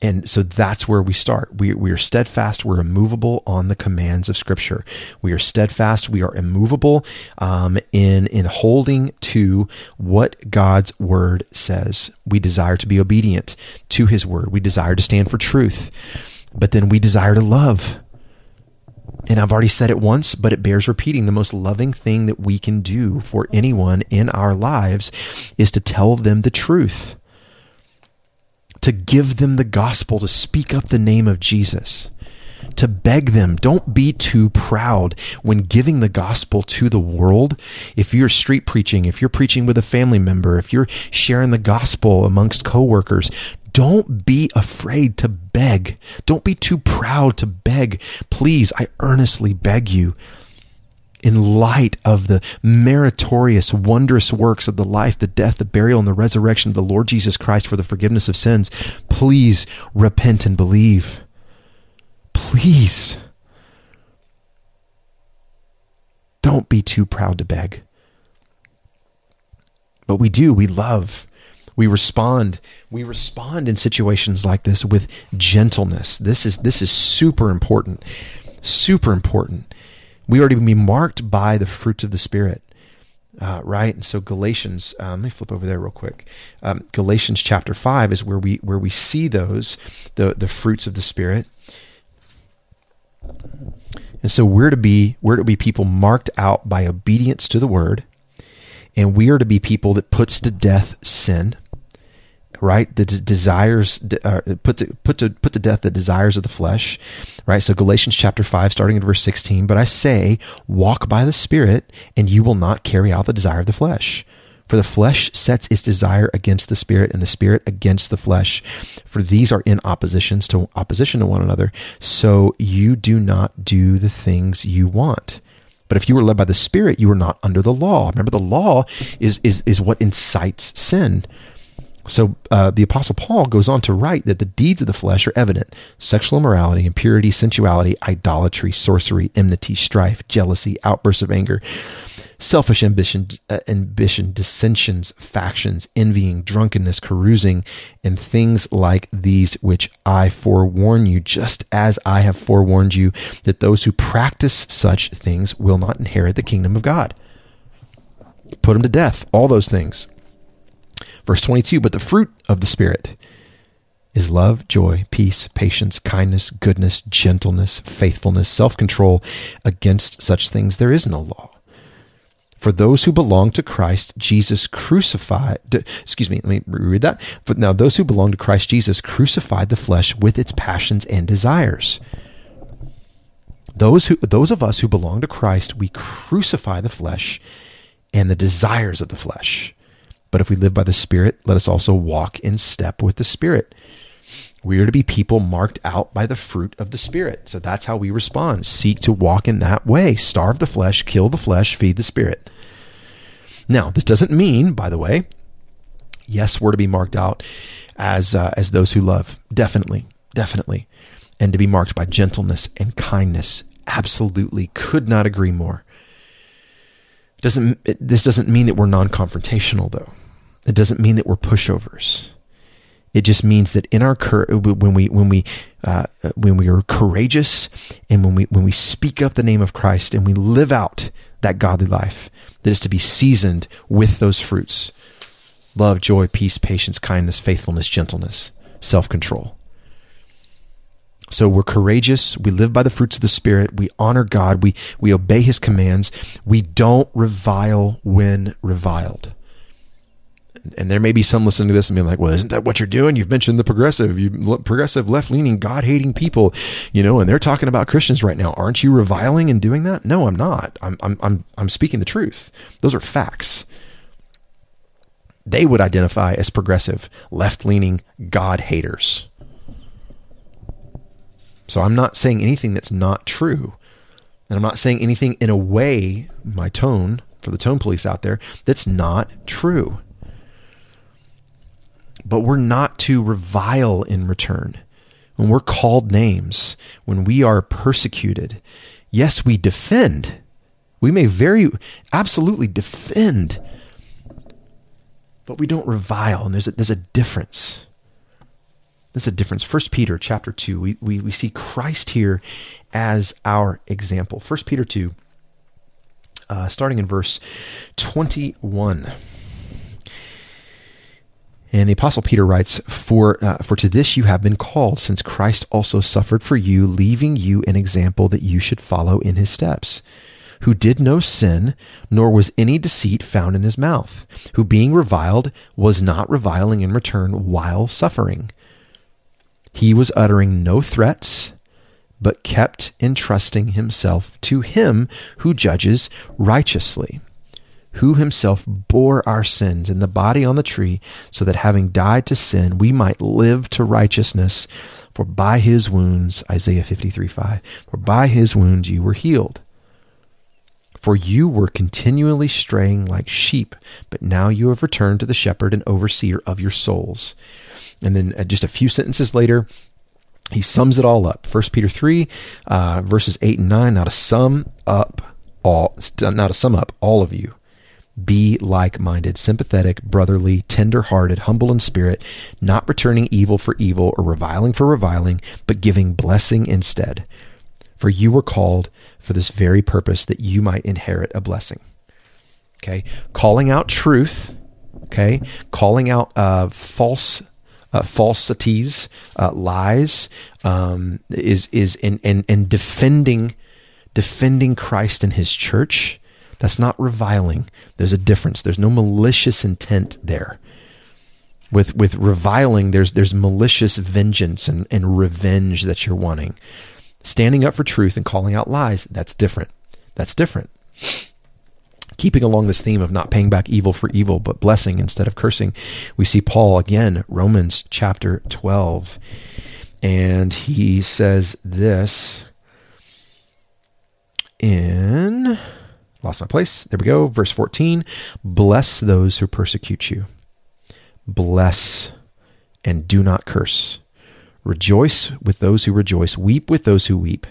And so that's where we start. We, we are steadfast. We're immovable on the commands of Scripture. We are steadfast. We are immovable um, in, in holding to what God's Word says. We desire to be obedient to His Word. We desire to stand for truth. But then we desire to love and I've already said it once, but it bears repeating. The most loving thing that we can do for anyone in our lives is to tell them the truth, to give them the gospel, to speak up the name of Jesus, to beg them. Don't be too proud when giving the gospel to the world. If you're street preaching, if you're preaching with a family member, if you're sharing the gospel amongst coworkers, don't be afraid to beg. Don't be too proud to beg. Please, I earnestly beg you in light of the meritorious, wondrous works of the life, the death, the burial, and the resurrection of the Lord Jesus Christ for the forgiveness of sins, please repent and believe. Please. Don't be too proud to beg. But we do, we love. We respond. We respond in situations like this with gentleness. This is this is super important. Super important. We already be marked by the fruits of the Spirit. Uh, right, and so Galatians. Um, let me flip over there real quick. Um, Galatians chapter five is where we where we see those the the fruits of the Spirit. And so we're to be we're to be people marked out by obedience to the word, and we are to be people that puts to death sin right? The desires uh, put to put to put to death the desires of the flesh, right? So Galatians chapter five, starting in verse sixteen. But I say, walk by the Spirit, and you will not carry out the desire of the flesh. For the flesh sets its desire against the spirit, and the spirit against the flesh. For these are in oppositions to opposition to one another. So you do not do the things you want. But if you were led by the Spirit, you were not under the law. Remember, the law is is is what incites sin. So uh, the Apostle Paul goes on to write that the deeds of the flesh are evident sexual immorality, impurity, sensuality, idolatry, sorcery, enmity, strife, jealousy, outbursts of anger, selfish ambition, uh, ambition, dissensions, factions, envying, drunkenness, carousing, and things like these, which I forewarn you, just as I have forewarned you, that those who practice such things will not inherit the kingdom of God. Put them to death, all those things. Verse 22 But the fruit of the Spirit is love, joy, peace, patience, kindness, goodness, gentleness, faithfulness, self control. Against such things there is no law. For those who belong to Christ Jesus crucified, excuse me, let me read that. But now those who belong to Christ Jesus crucified the flesh with its passions and desires. Those who those of us who belong to Christ, we crucify the flesh and the desires of the flesh. But if we live by the Spirit, let us also walk in step with the Spirit. We are to be people marked out by the fruit of the Spirit. So that's how we respond. Seek to walk in that way. Starve the flesh, kill the flesh, feed the Spirit. Now, this doesn't mean, by the way, yes, we're to be marked out as uh, as those who love. Definitely, definitely, and to be marked by gentleness and kindness. Absolutely, could not agree more. Doesn't it, this doesn't mean that we're non-confrontational though? It doesn't mean that we're pushovers. It just means that in our when we when we uh, when we are courageous and when we when we speak up the name of Christ and we live out that godly life that is to be seasoned with those fruits: love, joy, peace, patience, kindness, faithfulness, gentleness, self control. So we're courageous. We live by the fruits of the Spirit. We honor God. We, we obey His commands. We don't revile when reviled and there may be some listening to this and being like, well, isn't that what you're doing? You've mentioned the progressive, you progressive left leaning, God hating people, you know, and they're talking about Christians right now. Aren't you reviling and doing that? No, I'm not. I'm, I'm, I'm, I'm speaking the truth. Those are facts. They would identify as progressive, left leaning God haters. So I'm not saying anything that's not true. And I'm not saying anything in a way, my tone for the tone police out there, that's not true but we're not to revile in return. When we're called names, when we are persecuted, yes, we defend. We may very absolutely defend, but we don't revile. And there's a, there's a difference. There's a difference. First Peter chapter 2, we, we, we see Christ here as our example. First Peter 2, uh, starting in verse 21. And the Apostle Peter writes, For, uh, for to this you have been called, since Christ also suffered for you, leaving you an example that you should follow in his steps, who did no sin, nor was any deceit found in his mouth, who being reviled was not reviling in return while suffering. He was uttering no threats, but kept entrusting himself to him who judges righteously who himself bore our sins in the body on the tree, so that having died to sin, we might live to righteousness. For by his wounds, Isaiah 53 5, for by his wounds you were healed. For you were continually straying like sheep, but now you have returned to the shepherd and overseer of your souls. And then uh, just a few sentences later, he sums it all up. 1 Peter 3, uh, verses 8 and 9. Now to sum up all, now to sum up all of you be like minded, sympathetic, brotherly, tender hearted, humble in spirit, not returning evil for evil or reviling for reviling, but giving blessing instead. For you were called for this very purpose that you might inherit a blessing. Okay. Calling out truth. Okay. Calling out uh, false. Uh, falsities, uh, lies, um, is is in, in defending defending Christ and His church that's not reviling. There's a difference. There's no malicious intent there. With with reviling, there's there's malicious vengeance and, and revenge that you're wanting. Standing up for truth and calling out lies, that's different. That's different. Keeping along this theme of not paying back evil for evil, but blessing instead of cursing, we see Paul again, Romans chapter 12. And he says this in Lost my place. There we go. Verse 14 Bless those who persecute you. Bless and do not curse. Rejoice with those who rejoice. Weep with those who weep.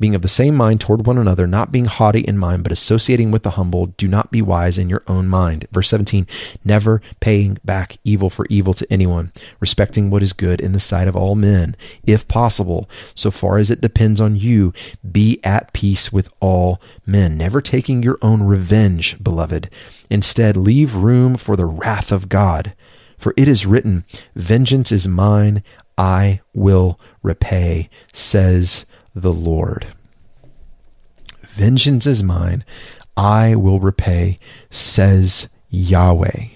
Being of the same mind toward one another, not being haughty in mind, but associating with the humble. Do not be wise in your own mind. Verse 17, never paying back evil for evil to anyone, respecting what is good in the sight of all men. If possible, so far as it depends on you, be at peace with all men, never taking your own revenge, beloved. Instead, leave room for the wrath of God. For it is written, Vengeance is mine, I will repay, says the Lord. Vengeance is mine, I will repay, says Yahweh.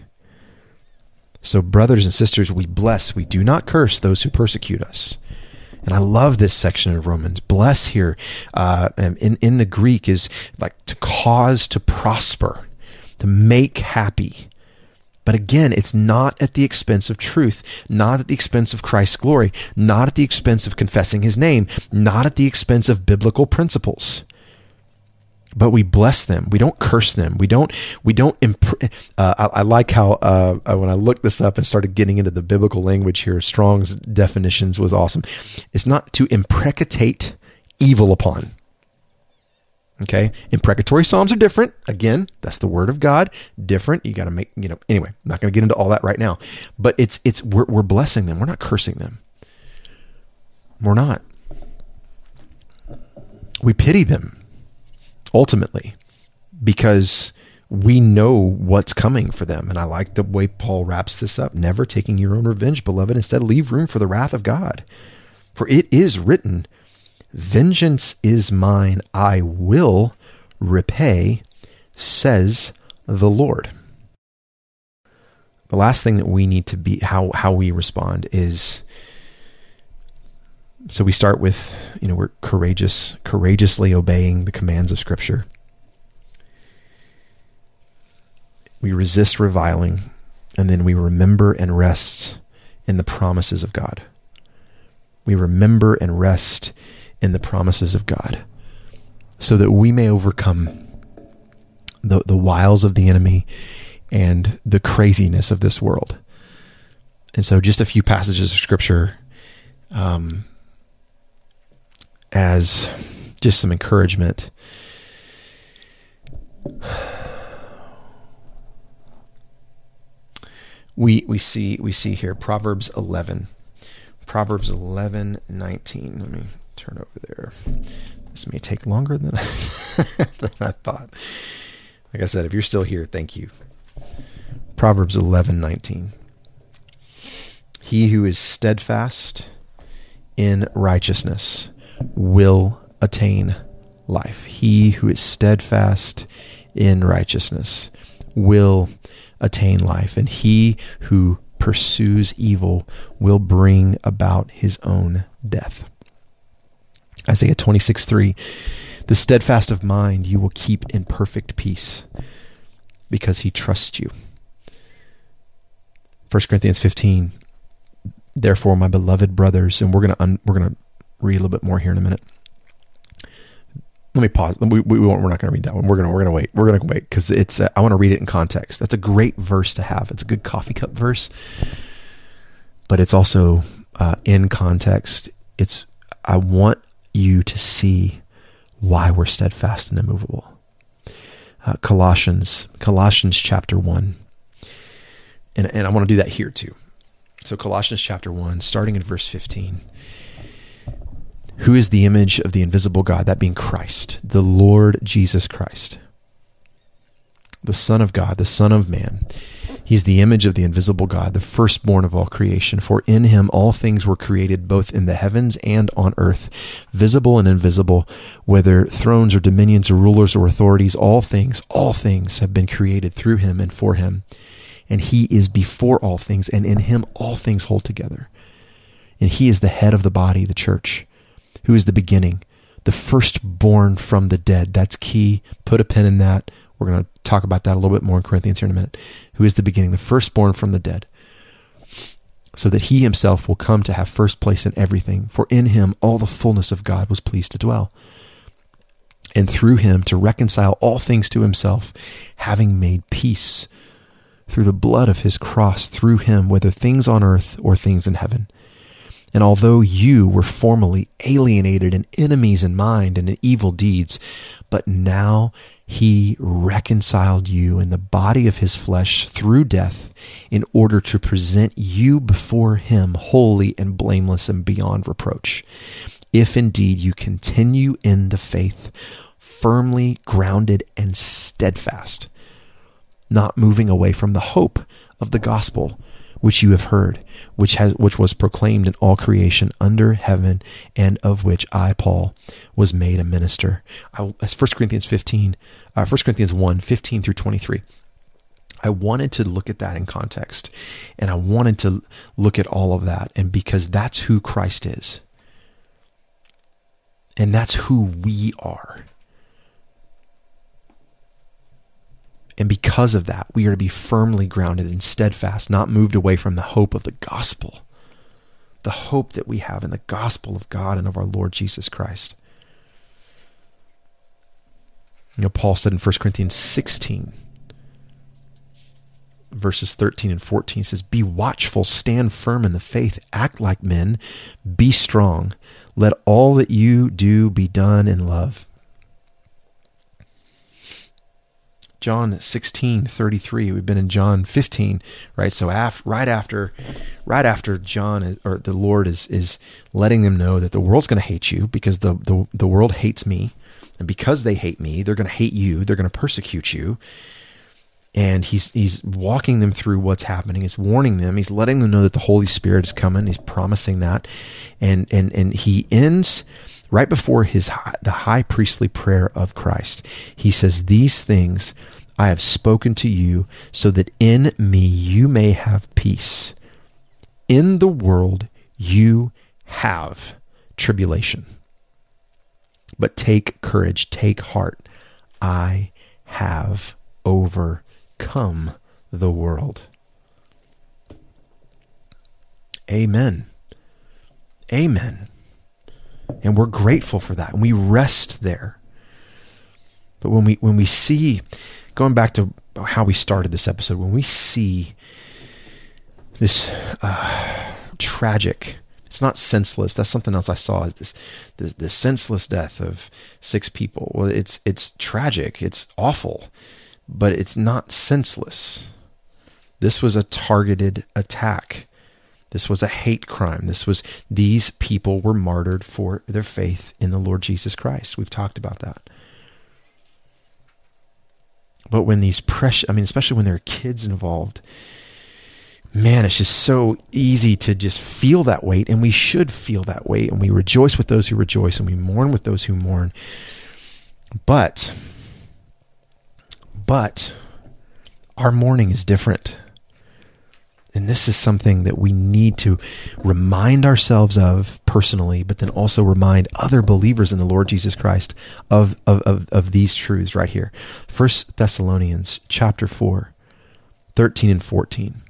So, brothers and sisters, we bless, we do not curse those who persecute us. And I love this section of Romans. Bless here uh, in, in the Greek is like to cause to prosper, to make happy. But again, it's not at the expense of truth, not at the expense of Christ's glory, not at the expense of confessing his name, not at the expense of biblical principles. But we bless them. We don't curse them. We don't. We don't. Imp- uh, I, I, like how uh, uh, when I looked this up and started getting into the biblical language here, Strong's definitions was awesome. It's not to imprecate evil upon. Okay. Imprecatory psalms are different. Again, that's the word of God. Different. You got to make, you know, anyway, I'm not going to get into all that right now. But it's, it's, we're, we're blessing them. We're not cursing them. We're not. We pity them ultimately because we know what's coming for them. And I like the way Paul wraps this up never taking your own revenge, beloved. Instead, leave room for the wrath of God. For it is written, Vengeance is mine, I will repay, says the Lord. The last thing that we need to be how how we respond is so we start with, you know, we're courageous, courageously obeying the commands of Scripture. We resist reviling, and then we remember and rest in the promises of God. We remember and rest in the promises of God so that we may overcome the, the wiles of the enemy and the craziness of this world. And so, just a few passages of scripture um, as just some encouragement. We, we see we see here Proverbs 11 Proverbs 11 19 let me turn over there. This may take longer than, [laughs] than I thought. Like I said, if you're still here, thank you. Proverbs 11 19. He who is steadfast in righteousness will attain life. He who is steadfast in righteousness will attain life. And he who pursues evil will bring about his own death. Isaiah 26, 3. The steadfast of mind you will keep in perfect peace because he trusts you. 1 Corinthians 15. Therefore, my beloved brothers, and we're going to un, we're going to read a little bit more here in a minute. Let me pause. We, we won't, we're not going to read that one. We're going to we're going to wait. We're going to wait because it's. Uh, I want to read it in context. That's a great verse to have. It's a good coffee cup verse, but it's also uh, in context. It's. I want you to see why we're steadfast and immovable. Uh, Colossians, Colossians chapter 1. And, and I want to do that here too. So, Colossians chapter 1, starting in verse 15. Who is the image of the invisible God? That being Christ, the Lord Jesus Christ, the Son of God, the Son of Man He's the image of the invisible God, the firstborn of all creation. For in him all things were created, both in the heavens and on earth, visible and invisible, whether thrones or dominions or rulers or authorities, all things, all things have been created through him and for him. And he is before all things, and in him all things hold together. And he is the head of the body, the church, who is the beginning, the firstborn from the dead. That's key. Put a pin in that. We're going to talk about that a little bit more in Corinthians here in a minute. Who is the beginning, the firstborn from the dead, so that he himself will come to have first place in everything. For in him all the fullness of God was pleased to dwell. And through him to reconcile all things to himself, having made peace through the blood of his cross, through him, whether things on earth or things in heaven And although you were formerly alienated and enemies in mind and in evil deeds, but now he reconciled you in the body of his flesh through death in order to present you before him holy and blameless and beyond reproach. If indeed you continue in the faith, firmly grounded and steadfast, not moving away from the hope of the gospel which you have heard, which has which was proclaimed in all creation under heaven, and of which I, Paul, was made a minister. I, that's 1 Corinthians 15, uh, 1 Corinthians 1, 15 through 23. I wanted to look at that in context, and I wanted to look at all of that, and because that's who Christ is, and that's who we are. And because of that, we are to be firmly grounded and steadfast, not moved away from the hope of the gospel, the hope that we have in the gospel of God and of our Lord Jesus Christ. You know, Paul said in 1 Corinthians 16, verses 13 and 14 says, Be watchful, stand firm in the faith, act like men, be strong. Let all that you do be done in love. John 16, 33. We've been in John 15, right? So after, right after, right after John or the Lord is, is letting them know that the world's going to hate you because the, the, the world hates me. And because they hate me, they're going to hate you. They're going to persecute you. And he's, he's walking them through what's happening. He's warning them. He's letting them know that the Holy Spirit is coming. He's promising that. And, and, and he ends, right before his the high priestly prayer of Christ. He says, "These things I have spoken to you, so that in me you may have peace. In the world you have tribulation. But take courage, take heart. I have overcome the world." Amen. Amen. And we're grateful for that. And we rest there. But when we when we see going back to how we started this episode, when we see this uh, tragic, it's not senseless. That's something else I saw is this, the senseless death of six people. Well, it's it's tragic. It's awful, but it's not senseless. This was a targeted attack. This was a hate crime. This was these people were martyred for their faith in the Lord Jesus Christ. We've talked about that. But when these precious, I mean, especially when there are kids involved, man, it's just so easy to just feel that weight. And we should feel that weight. And we rejoice with those who rejoice and we mourn with those who mourn. But, but our mourning is different. And this is something that we need to remind ourselves of personally, but then also remind other believers in the Lord Jesus Christ of, of, of, of these truths right here. First Thessalonians chapter 4, 13 and 14.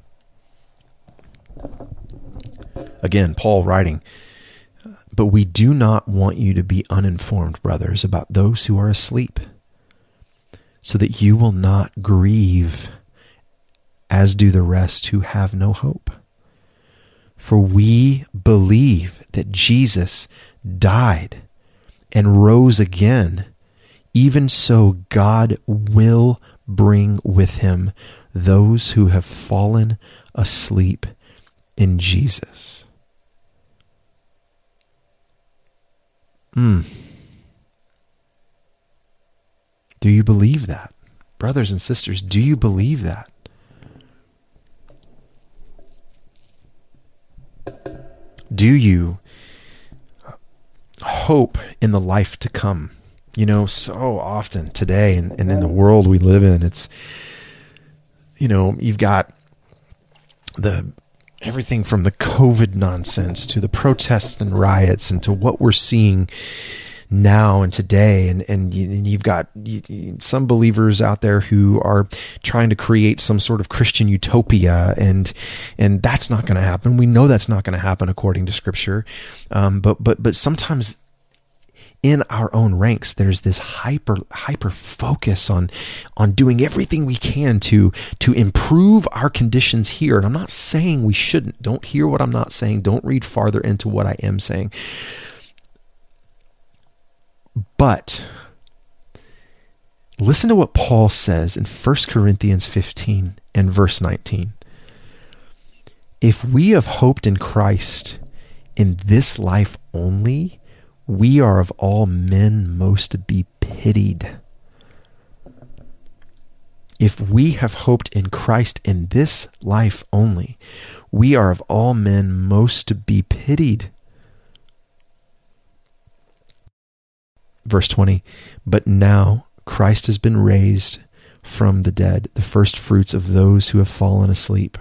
Again, Paul writing, But we do not want you to be uninformed, brothers, about those who are asleep, so that you will not grieve as do the rest who have no hope. For we believe that Jesus died and rose again. Even so, God will bring with him those who have fallen asleep in Jesus. Mm. Do you believe that? Brothers and sisters, do you believe that? Do you hope in the life to come? You know, so often today and, and in the world we live in, it's, you know, you've got the everything from the COVID nonsense to the protests and riots and to what we're seeing now and today. And and, you, have got some believers out there who are trying to create some sort of Christian utopia. And and that's not going to happen. We know that's not going to happen according to scripture. Um, but but but sometimes in our own ranks there's this hyper hyper focus on on doing everything we can to to improve our conditions here. And i'm not saying we shouldn't. Don't hear what i'm not saying. Don't read farther into what i am saying but listen to what paul says in 1 corinthians 15 and verse 19 if we have hoped in christ in this life only we are of all men most to be pitied. If we have hoped in Christ in this life only, we are of all men most to be pitied. Verse 20 But now Christ has been raised from the dead, the first fruits of those who have fallen asleep.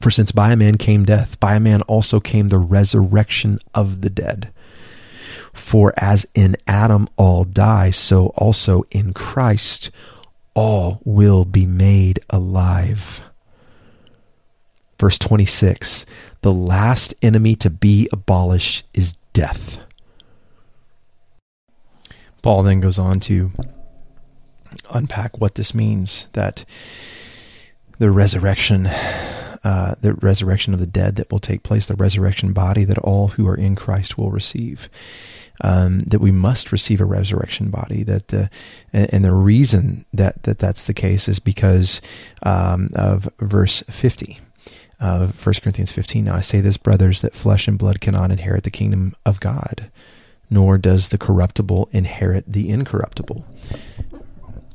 For since by a man came death, by a man also came the resurrection of the dead. For as in Adam all die, so also in Christ all will be made alive. Verse 26 The last enemy to be abolished is death. Paul then goes on to unpack what this means that the resurrection uh, the resurrection of the dead that will take place, the resurrection body that all who are in Christ will receive um, that we must receive a resurrection body. That the and the reason that that that's the case is because um, of verse fifty of 1 Corinthians 15. Now I say this, brothers, that flesh and blood cannot inherit the kingdom of God, nor does the corruptible inherit the incorruptible.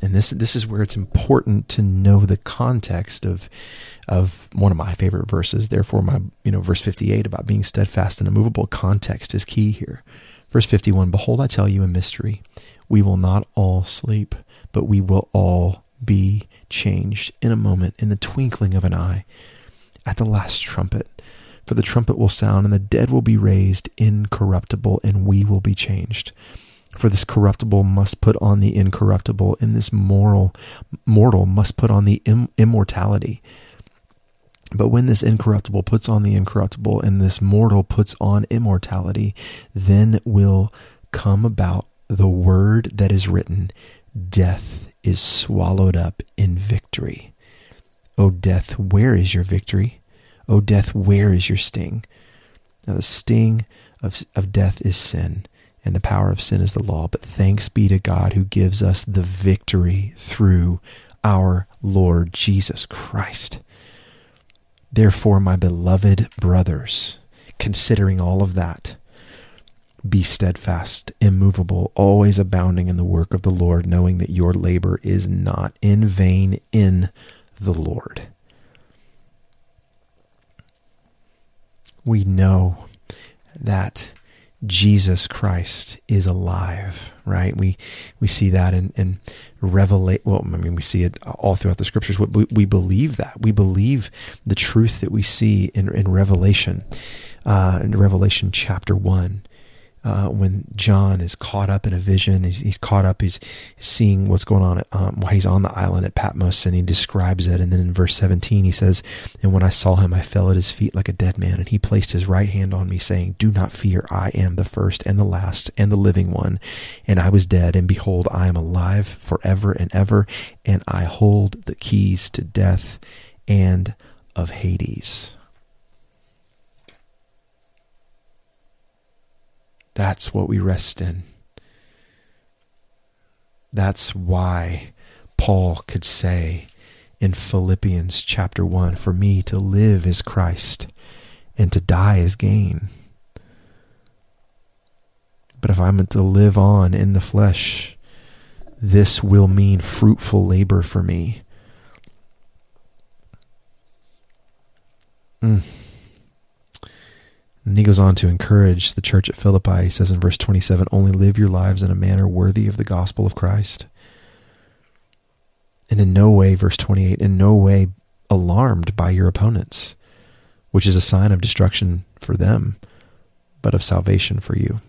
And this this is where it's important to know the context of of one of my favorite verses. Therefore, my you know verse 58 about being steadfast and immovable. Context is key here. Verse 51 Behold, I tell you a mystery. We will not all sleep, but we will all be changed in a moment, in the twinkling of an eye, at the last trumpet. For the trumpet will sound, and the dead will be raised incorruptible, and we will be changed. For this corruptible must put on the incorruptible, and this moral mortal must put on the Im- immortality. But when this incorruptible puts on the incorruptible and this mortal puts on immortality, then will come about the word that is written Death is swallowed up in victory. O death, where is your victory? O death, where is your sting? Now, the sting of, of death is sin, and the power of sin is the law. But thanks be to God who gives us the victory through our Lord Jesus Christ. Therefore, my beloved brothers, considering all of that, be steadfast, immovable, always abounding in the work of the Lord, knowing that your labor is not in vain in the Lord. We know that Jesus Christ is alive, right? We we see that in in revelate. Well, I mean, we see it all throughout the scriptures. We, we believe that we believe the truth that we see in in Revelation, uh, in Revelation chapter one uh, when John is caught up in a vision. He's, he's caught up. He's seeing what's going on um, while he's on the island at Patmos, and he describes it. And then in verse 17, he says, "And when I saw him, I fell at his feet like a dead man. And he placed his right hand on me, saying, Do not fear. I am the first and the last and the living one. And I was dead, and behold, I am alive forever and ever, and I hold the keys to death and of Hades." That's what we rest in. That's why Paul could say in Philippians chapter 1 For me to live is Christ, and to die is gain. But if I'm to live on in the flesh, this will mean fruitful labor for me. Mm. And he goes on to encourage the church at Philippi. He says in verse 27 Only live your lives in a manner worthy of the gospel of Christ. And in no way, verse 28, in no way alarmed by your opponents, which is a sign of destruction for them, but of salvation for you.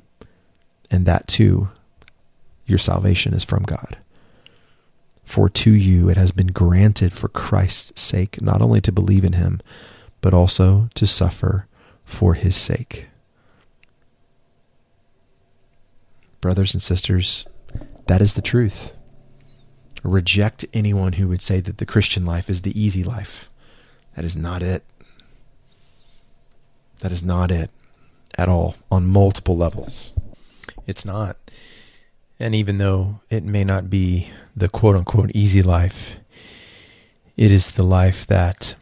And that too, your salvation is from God. For to you it has been granted for Christ's sake not only to believe in him, but also to suffer for his sake. brothers and sisters, that is the truth. Reject anyone who would say that the Christian life is the easy life. That is not it. That is not it at all on multiple levels. It's not. And even though it may not be the quote unquote easy life, it is the life that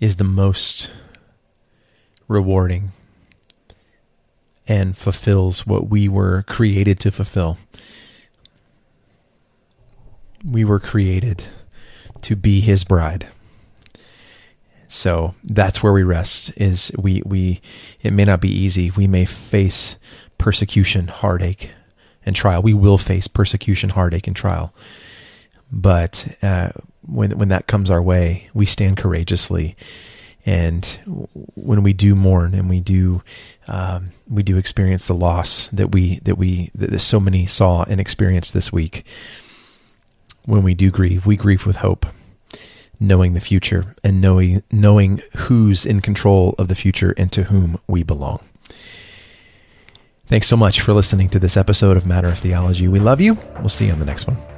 is the most rewarding and fulfills what we were created to fulfill. We were created to be his bride. So that's where we rest is we we it may not be easy. We may face persecution, heartache, and trial. We will face persecution, heartache, and trial. But uh, when when that comes our way, we stand courageously and when we do mourn and we do um, we do experience the loss that we that we that so many saw and experienced this week when we do grieve we grieve with hope knowing the future and knowing knowing who's in control of the future and to whom we belong. Thanks so much for listening to this episode of matter of theology. We love you. We'll see you on the next one